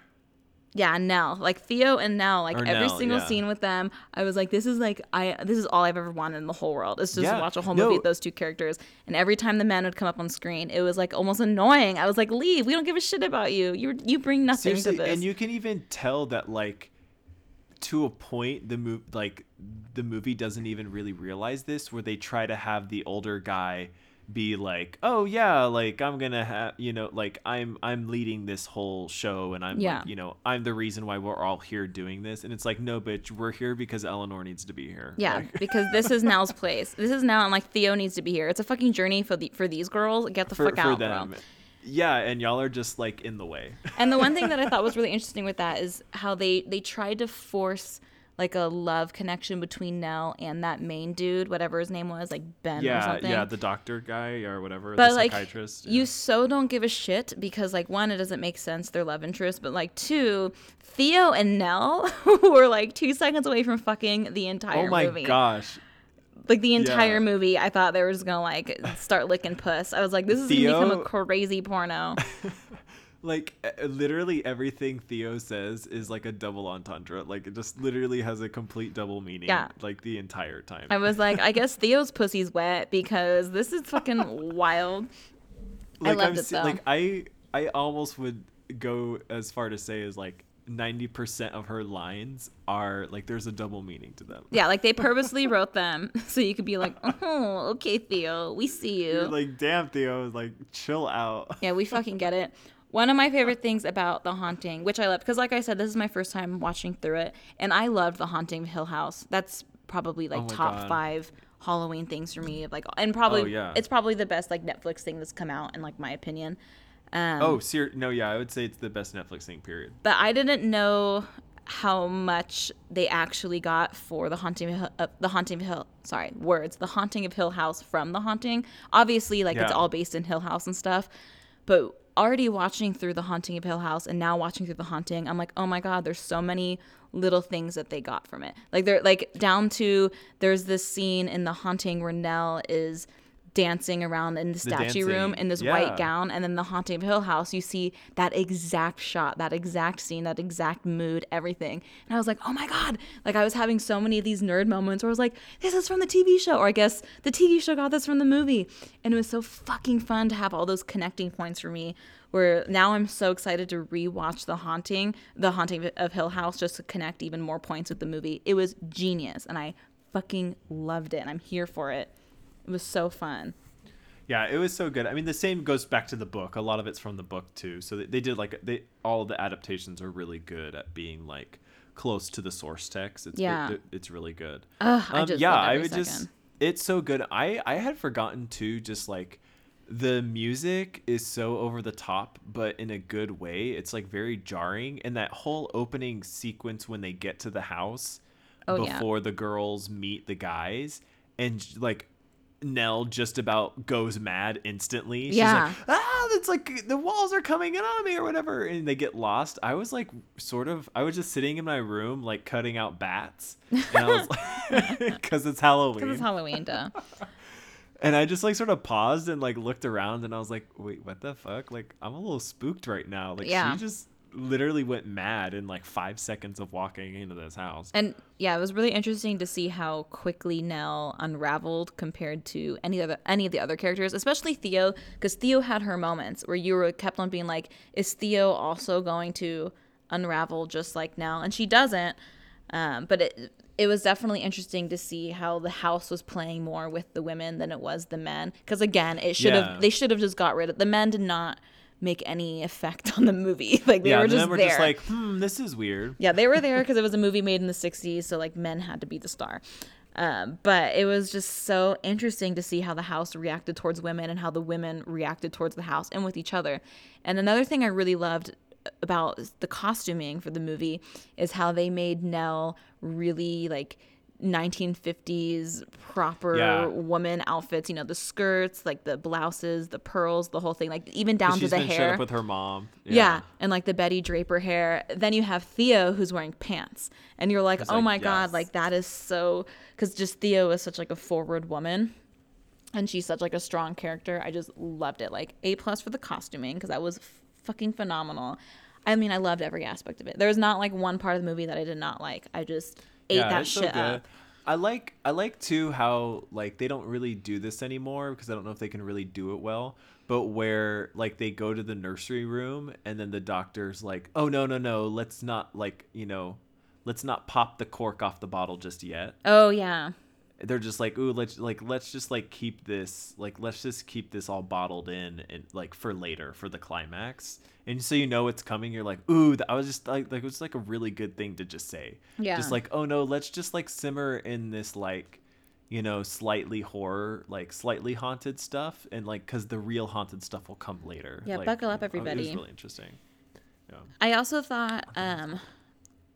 Yeah, Nell. Like Theo and Nell. Like Or every Nell, single yeah. scene with them, I was like, this is like I. This is all I've ever wanted in the whole world. Is just Yeah, watch a whole no. movie with those two characters. And every time the men would come up on screen, it was like almost annoying. I was like, leave. We don't give a shit about you. You you bring nothing Seriously, to this. and you can even tell that like to a point the move like the movie doesn't even really realize this where they try to have the older guy be like oh yeah like i'm gonna have you know like i'm i'm leading this whole show and i'm Yeah. like, you know i'm the reason why we're all here doing this and it's like no bitch we're here because eleanor needs to be here Yeah, Like- because this is Nell's place. This is now, and like Theo needs to be here. It's a fucking journey for the for these girls. Get the for, fuck out, them bro. yeah and y'all are just like in the way And the one thing that I thought was really interesting with that is how they they tried to force like a love connection between Nell and that main dude, whatever his name was, like Ben or yeah something. yeah the doctor guy or whatever but the like psychiatrist you so don't give a shit because like one, it doesn't make sense their love interest, but like two, Theo and Nell were like two seconds away from fucking the entire movie. oh my movie. gosh Like the entire Yeah. movie, I thought they were just gonna like start licking puss. I was like, this is gonna become a crazy porno. like literally everything Theo says is like a double entendre. Like it just literally has a complete double meaning. Yeah. Like the entire time. I was like, I guess Theo's pussy's wet because this is fucking wild. like loved it, though. like I I almost would go as far to say as like ninety percent of her lines are like there's a double meaning to them. Yeah, like they purposely wrote them so you could be like, oh, okay, Theo, we see you. You're like, damn Theo, like chill out. yeah, we fucking get it. One of my favorite things about The Haunting, which I love, because like I said, this is my first time watching through it, and I loved The Haunting of Hill House. That's probably like Oh top God. five Halloween things for me. Of like, and probably Oh, yeah. it's probably the best like Netflix thing that's come out in like my opinion. Um, Oh, ser- no, yeah, I would say it's the best Netflix thing. Period. but I didn't know how much they actually got for the haunting of Hill, uh, the haunting of Hill. Sorry, words. The haunting of Hill House from the haunting. Obviously, like it's all based in Hill House and stuff. But already watching through the haunting of Hill House and now watching through the haunting, I'm like, oh my god, there's so many little things that they got from it. Like they're like down to there's this scene in the haunting where Nell is dancing around in the statue room in this yeah. white gown and then the haunting of hill house you see that exact shot that exact scene that exact mood everything. And i was like oh my god. Like i was having so many of these nerd moments where i was like this is from the tv show or i guess the tv show got this from the movie. And it was so fucking fun to have all those connecting points for me where now i'm so excited to rewatch the haunting the haunting of hill house just to connect even more points with the movie. It was genius and i fucking loved it and i'm here for it It was so fun. Yeah, it was so good. I mean, the same goes back to the book. A lot of it's from the book too. So they, they did like they all the adaptations are really good at being like close to the source text. It's Yeah. it- it's really good. Ugh, I Um, just yeah, I would just it's so good. I I had forgotten too just like the music is so over the top but in a good way. It's like very jarring and that whole opening sequence when they get to the house Oh, yeah. before the girls meet the guys and like Nell just about goes mad instantly. She's Yeah. like, ah, it's like the walls are coming in on me or whatever. And they get lost. I was like, sort of, I was just sitting in my room, like cutting out bats. And I was like, because it's Halloween. Because it's Halloween, duh. and I just like sort of paused and like looked around and I was like, wait, what the fuck? Like, I'm a little spooked right now. Like, Yeah. she just literally went mad in like five seconds of walking into this house. And yeah, it was really interesting to see how quickly Nell unraveled compared to any other any of the other characters, especially Theo, because Theo had her moments where you were kept on being like, is Theo also going to unravel just like Nell? And she doesn't. Um, but it it was definitely interesting to see how the house was playing more with the women than it was the men. Because again, it should have Yeah. they should have just got rid of the men did not make any effect on the movie. like they yeah, were and just then we're there. just like, hmm, this is weird. Yeah, they were there because it was a movie made in the 60s, so like men had to be the star. Um, but it was just so interesting to see how the house reacted towards women and how the women reacted towards the house and with each other. And another thing I really loved about the costuming for the movie is how they made Nell really like 1950s proper Yeah. woman outfits, you know, the skirts, like the blouses, the pearls, the whole thing, like even down to the hair. up with her mom. Yeah. and like the Betty Draper hair. Then you have Theo who's wearing pants, and you're like, oh like, my god, like that is so because just Theo is such like a forward woman, and she's such like a strong character. I just loved it. Like a plus for the costuming because that was f- fucking phenomenal. I mean, I loved every aspect of it. There's not like one part of the movie that I did not like. I just ate that it's shit up. I like I like too how like they don't really do this anymore because I don't know if they can really do it well. But where like they go to the nursery room and then the doctor's like, "Oh no no no, let's not like you know, let's not pop the cork off the bottle just yet." Oh yeah, They're just like, "Ooh, let's like let's just like keep this like let's just keep this all bottled in and like for later for the climax." And so you know it's coming. You're like, "Ooh, that, I was just like like it was like a really good thing to just say." yeah. just like oh no let's just like simmer in this like you know slightly horror like slightly haunted stuff and like because the real haunted stuff will come later Yeah, like, buckle up, oh, it was everybody. really interesting yeah I also thought um,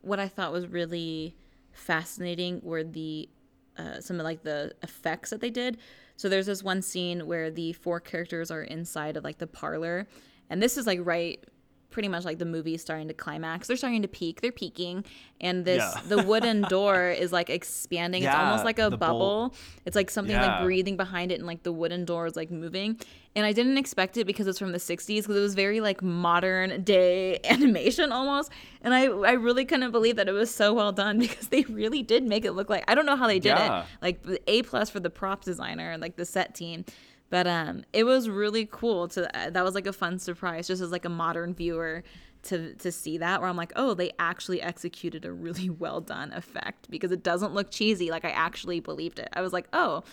what I thought was really fascinating were the uh, some of like the effects that they did. So there's this one scene where the four characters are inside of like the parlor, and this is like right pretty much like the movie starting to climax. They're starting to peak. They're peaking, and this Yeah. the wooden door is like expanding. it's almost like a bubble. bolt. It's like something like breathing behind it, and like the wooden door is like moving. And I didn't expect it because it's from the '60s because it was very like modern day animation almost. And I I really couldn't believe that it was so well done because they really did make it look like I don't know how they did Yeah. it. Like A plus for the prop designer and like the set team. But um, it was really cool to uh, that was like a fun surprise just as like a modern viewer to to see that where I'm like, oh, they actually executed a really well done effect because it doesn't look cheesy. Like I actually believed it. I was like, oh,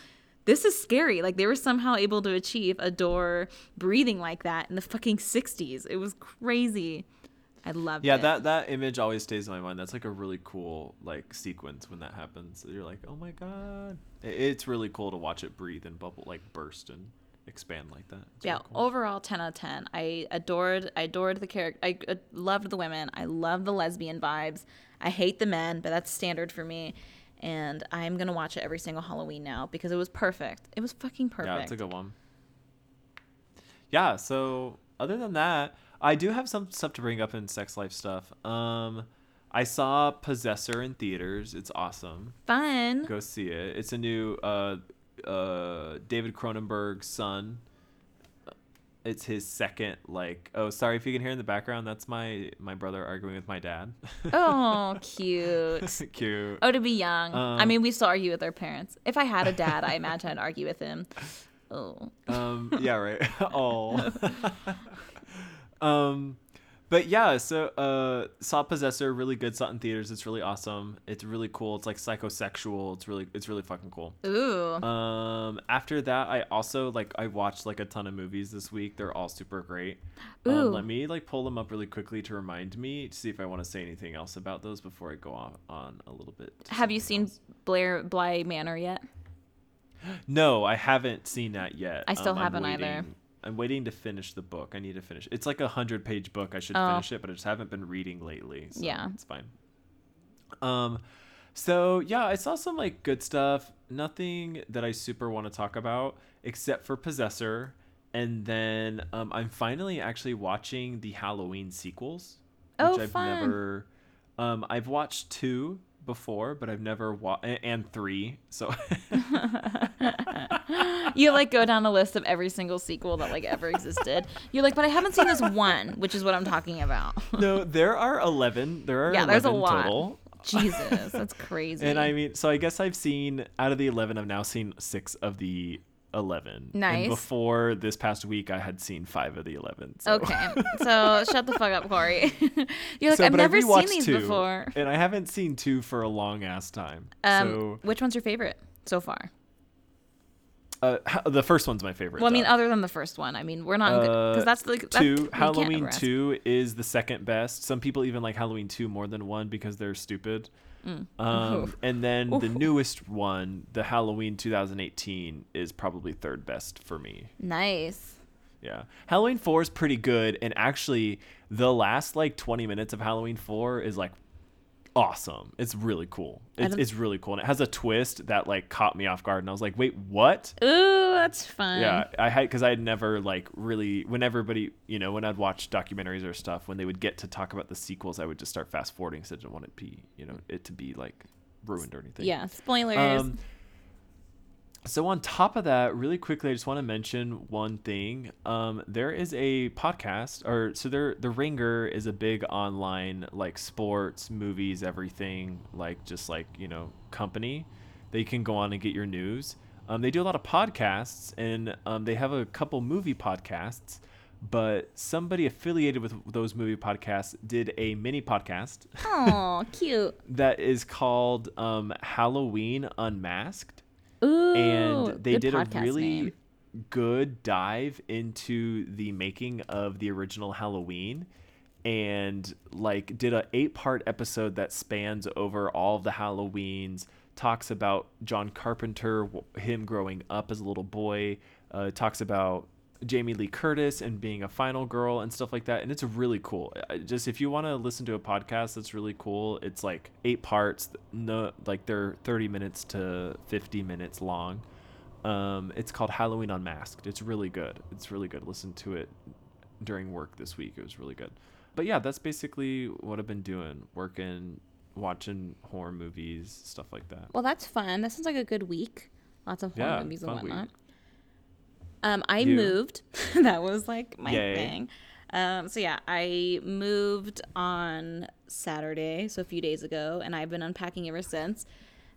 this is scary. Like they were somehow able to achieve a door breathing like that in the fucking 60s. It was crazy. I loved yeah it. that that image always stays in my mind that's like a really cool like sequence when that happens you're like oh my god It- it's really cool to watch it breathe and bubble like burst and expand like that It's yeah really cool. overall 10 out of 10 i adored i adored the character i uh, loved the women i love the lesbian vibes i hate the men but that's standard for me and i'm gonna watch it every single halloween now because it was perfect it was fucking perfect Yeah, it's a good one. Yeah, so other than that, I do have some stuff to bring up in sex life stuff. Um I saw Possessor in theaters. It's awesome. fun Go see it. It's a new uh uh David Cronenberg's son. It's his second like oh sorry if you can hear in the background that's my my brother arguing with my dad. oh cute Cute. oh to be young i Um, mean we still argue with our parents if i had a dad i imagine i'd argue with him oh Um, yeah, right. oh. um, but yeah, so uh, saw Possessor really good. Saw in theaters. It's really awesome. It's really cool. It's like psychosexual. It's really it's really fucking cool. Ooh. Um, after that, I also like I watched like a ton of movies this week. They're all super great. Ooh. Um, let me like pull them up really quickly to remind me to see if I want to say anything else about those before I go on on a little bit. Have you seen else. Blair Bly Manor yet? No, I haven't seen that yet. I still Um, haven't either. I'm waiting to finish the book. I need to finish. It's like a hundred page book. I should Oh. finish it, but I just haven't been reading lately. So Yeah. it's fine. Um, so yeah, I saw some like good stuff. Nothing that I super want to talk about except for Possessor, and then um, I'm finally actually watching the Halloween sequels, which Oh, I've fun. never. Um, I've watched two before, but I've never watched and three. So you like go down a list of every single sequel that like ever existed. You're like, but I haven't seen this one, which is what I'm talking about. no, there are eleven. There are Yeah, there's a lot. total. Jesus, that's crazy. And I mean, so I guess I've seen out of the eleven, I've now seen six of the eleven. Nice. And before this past week, I had seen five of the eleven. So. okay, so shut the fuck up, Corey. You're like, So, I've never seen these two, before. and I haven't seen two for a long ass time. Um, so which one's your favorite so far? uh, the first one's my favorite. Well, I mean, though. other than the first one. I mean, we're not because Uh, that's the that's, two Halloween two is the second best. Some people even like Halloween two more than one because they're stupid. Mm. Um, and then the newest one, the Halloween 2018, is probably third best for me. Nice. Yeah, Halloween four is pretty good, and actually, the last like 20 minutes of Halloween four is like awesome. It's really cool. It's, it's really cool, and it has a twist that like caught me off guard, and I was like, wait, what? Ooh, that's fun. Yeah, I had because I had never like really when everybody you know when I'd watch documentaries or stuff when they would get to talk about the sequels I would just start fast forwarding because I didn't want it to be you know it to be like ruined or anything. Yeah. Spoilers. Um, so on top of that, really quickly, I just want to mention one thing. Um, there is a podcast, or so there, the Ringer is a big online like sports, movies, everything, like just like you know company that you can go on and get your news. Um, they do a lot of podcasts, and um, they have a couple movie podcasts. But somebody affiliated with those movie podcasts did a mini podcast Oh, cute. that is called um, Halloween Unmasked And they did a really name. good dive into the making of the original Halloween and like did a eight part episode that spans over all of the Halloweens talks about John Carpenter him growing up as a little boy uh, talks about Jamie Lee Curtis and being a final girl and stuff like that and it's really cool just if you want to listen to a podcast that's really cool it's like eight parts no like they're 30 minutes to 50 minutes long um, it's called Halloween Unmasked. It's really good. It's really good. Listen to it during work this week. It was really good. But yeah, that's basically what I've been doing. Working, watching horror movies, stuff like that. Well, that's fun. That sounds like a good week. Lots of horror Yeah, movies and whatnot. week. Um, I You? moved. that was like my Yay. thing. Um, so yeah, I moved on Saturday, so a few days ago, and I've been unpacking ever since.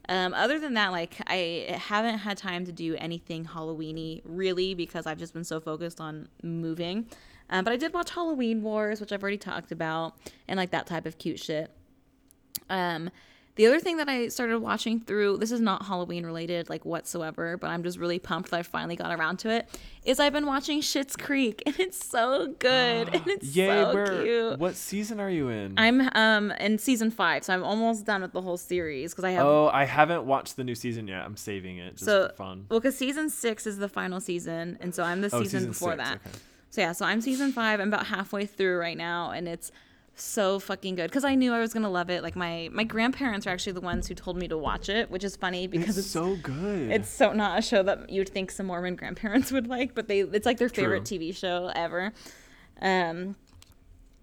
Um, other than that, like I haven't had time to do anything Halloweeny really because I've just been so focused on moving. Um, but I did watch Halloween Wars, which I've already talked about, and like that type of cute shit. Um, the other thing that I started watching through this is not Halloween related like whatsoever, but I'm just really pumped that I finally got around to it. Is I've been watching Schitt's Creek and it's so good and it's Yay! so where? cute. What season are you in? I'm um in season five, so I'm almost done with the whole series because I have oh, I haven't watched the new season yet. I'm saving it just So- for fun. well because season six is the final season, and so I'm the Oh, season, season before six, that. okay. So yeah, so I'm season five. I'm about halfway through right now, and it's so fucking good because I knew I was gonna love it. Like my my grandparents are actually the ones who told me to watch it, which is funny because It's, it's, so good. it's so not a show that you'd think some Mormon grandparents would like, but they it's like their favorite True. TV show ever. Um,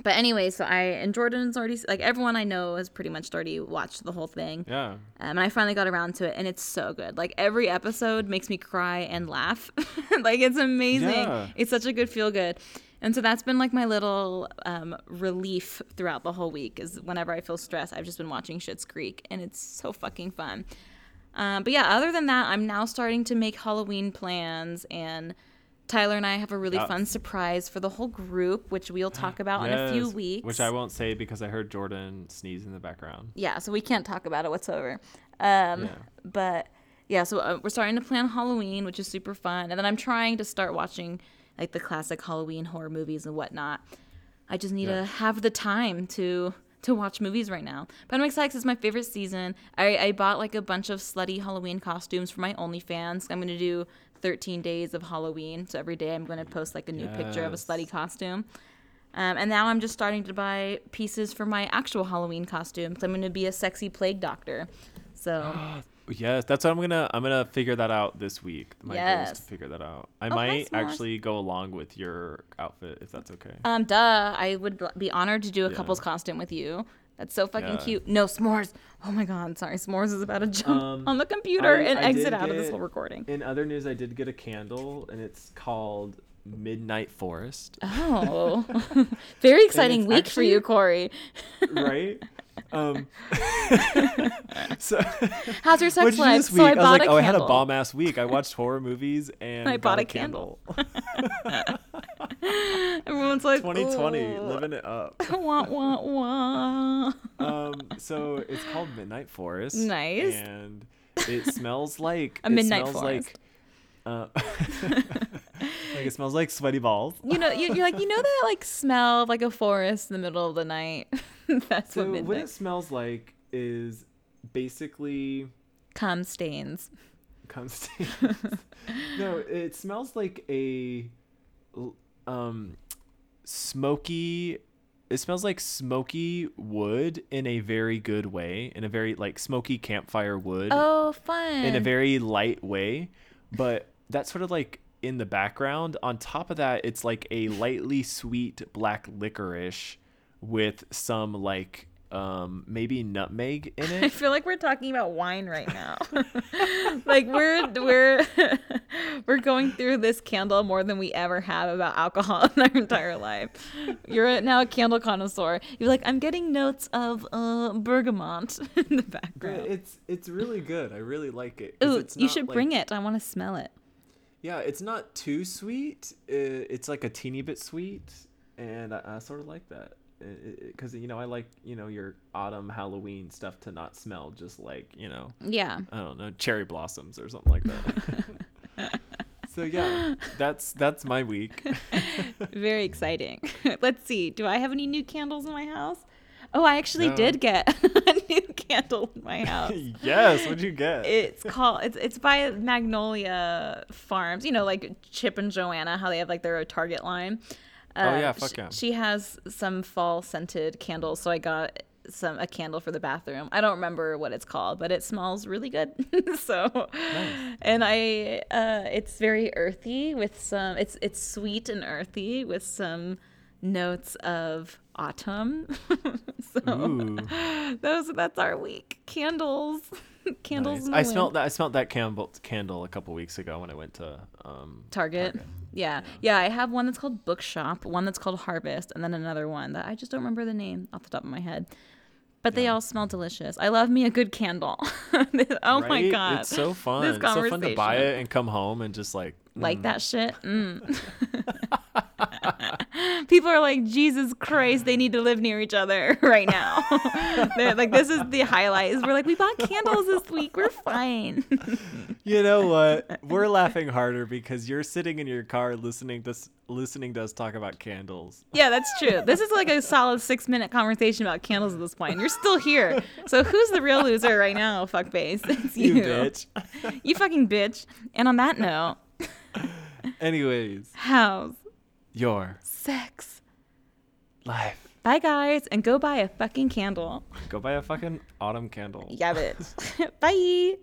but anyway, so I and Jordan's already like everyone I know has pretty much already watched the whole thing. yeah. Um, and I finally got around to it, and it's so good. Like every episode makes me cry and laugh. like it's amazing. Yeah. It's such a good feel good. And so that's been like my little um, relief throughout the whole week. Is whenever I feel stressed, I've just been watching Schitt's Creek, and it's so fucking fun. Um, but yeah, other than that, I'm now starting to make Halloween plans and Tyler and I have a really Yeah. fun surprise for the whole group, which we'll talk about in a few weeks. Which I won't say because I heard Jordan sneeze in the background. yeah, so we can't talk about it whatsoever. Um, Yeah. But yeah, so uh, we're starting to plan Halloween, which is super fun, and then I'm trying to start watching like the classic Halloween horror movies and whatnot. I just need Yeah. to have the time to to watch movies right now. But I'm excited it's my favorite season. I, I bought like a bunch of slutty Halloween costumes for my OnlyFans. I'm gonna do 13 days of Halloween, so every day I'm gonna post like a new picture of a slutty costume. Um, and now I'm just starting to buy pieces for my actual Halloween costume. So I'm going to be a sexy plague doctor. So Yes, that's what I'm gonna. I'm gonna figure that out this week. My goal is to figure that out. I Oh, might actually go along with your outfit if that's okay. Um, duh. I would be honored to do a Yeah. couple's costume with you. That's so fucking Yeah. cute. No s'mores. Oh my god, sorry. S'mores is about to jump Um, on the computer I- and I exit out of this whole recording. In other news, I did get a candle, and it's called Midnight Forest. Oh, very exciting week for you, Corey. right? Um, so How's your sex what'd you do life? So I I, was bought like, a oh, I had a bomb ass week. I watched horror movies and I bought a candle. Everyone's like 2020, "Ooh, living it up. wah wah wah. Um, so it's called Midnight Forest. Nice. And it smells like A it midnight smells forest. Like, uh, like it smells like sweaty balls. You know, you, you're like, you know that like smell of like a forest in the middle of the night. That's So what what it smells like is basically cum stains. comes no it smells like a um smoky it smells like smoky wood in a very good way in a very like smoky campfire wood Oh, fun. in a very light way but that's sort of like in the background on top of that it's like a lightly sweet black licorice with some like um maybe nutmeg in it. I feel like we're talking about wine right now. like we're we're we're going through this candle more than we ever have about alcohol in our entire life. You're now a candle connoisseur. You're like, I'm getting notes of uh, bergamot in the background. it's it's really good. I really like it. Ooh, it's you should like- bring it. I want to smell it. Yeah, it's not too sweet. It's like a teeny bit sweet, and I, I sort of like that. Because you know, I like you know your autumn Halloween stuff to not smell just like you know Yeah. I don't know cherry blossoms or something like that. so yeah, that's that's my week. Very exciting. Let's see. Do I have any new candles in my house? Oh, I actually No. did get a new candle in my house. yes, what'd you get? It's called it's it's by Magnolia Farms. You know, like Chip and Joanna, how they have like their Target line. Oh, Uh, yeah, fuck yeah. She has some fall scented candles, so I got some a candle for the bathroom. I don't remember what it's called, but it smells really good. so, nice. and I uh, it's very earthy with some. It's it's sweet and earthy with some notes of autumn. so Ooh, those that's our week. Candles. Candles. nice. I smelled that. I smelled that candle candle a couple weeks ago when I went to um Target. Yeah. Yeah, I have one that's called Bookshop, one that's called Harvest, and then another one that I just don't remember the name off the top of my head. But they all smell delicious. I love me a good candle. oh my god. It's so fun. This It's so fun to buy it and come home and just like like mm. that shit. Mm. People are like, Jesus Christ, they need to live near each other right now. Like, this is the highlight. Is we're like, we bought candles this week. We're fine. You know what? We're laughing harder because you're sitting in your car listening to listening to us talk about candles. Yeah, that's true. This is like a solid six minute conversation about candles at this point. You're still here. So who's the real loser right now, fuckface? It's you. You bitch. You fucking bitch. And on that note, Anyways, how's your sex? life. Bye, guys, and go buy a fucking candle. Go buy a fucking autumn candle. Yeah, bitch. Bye.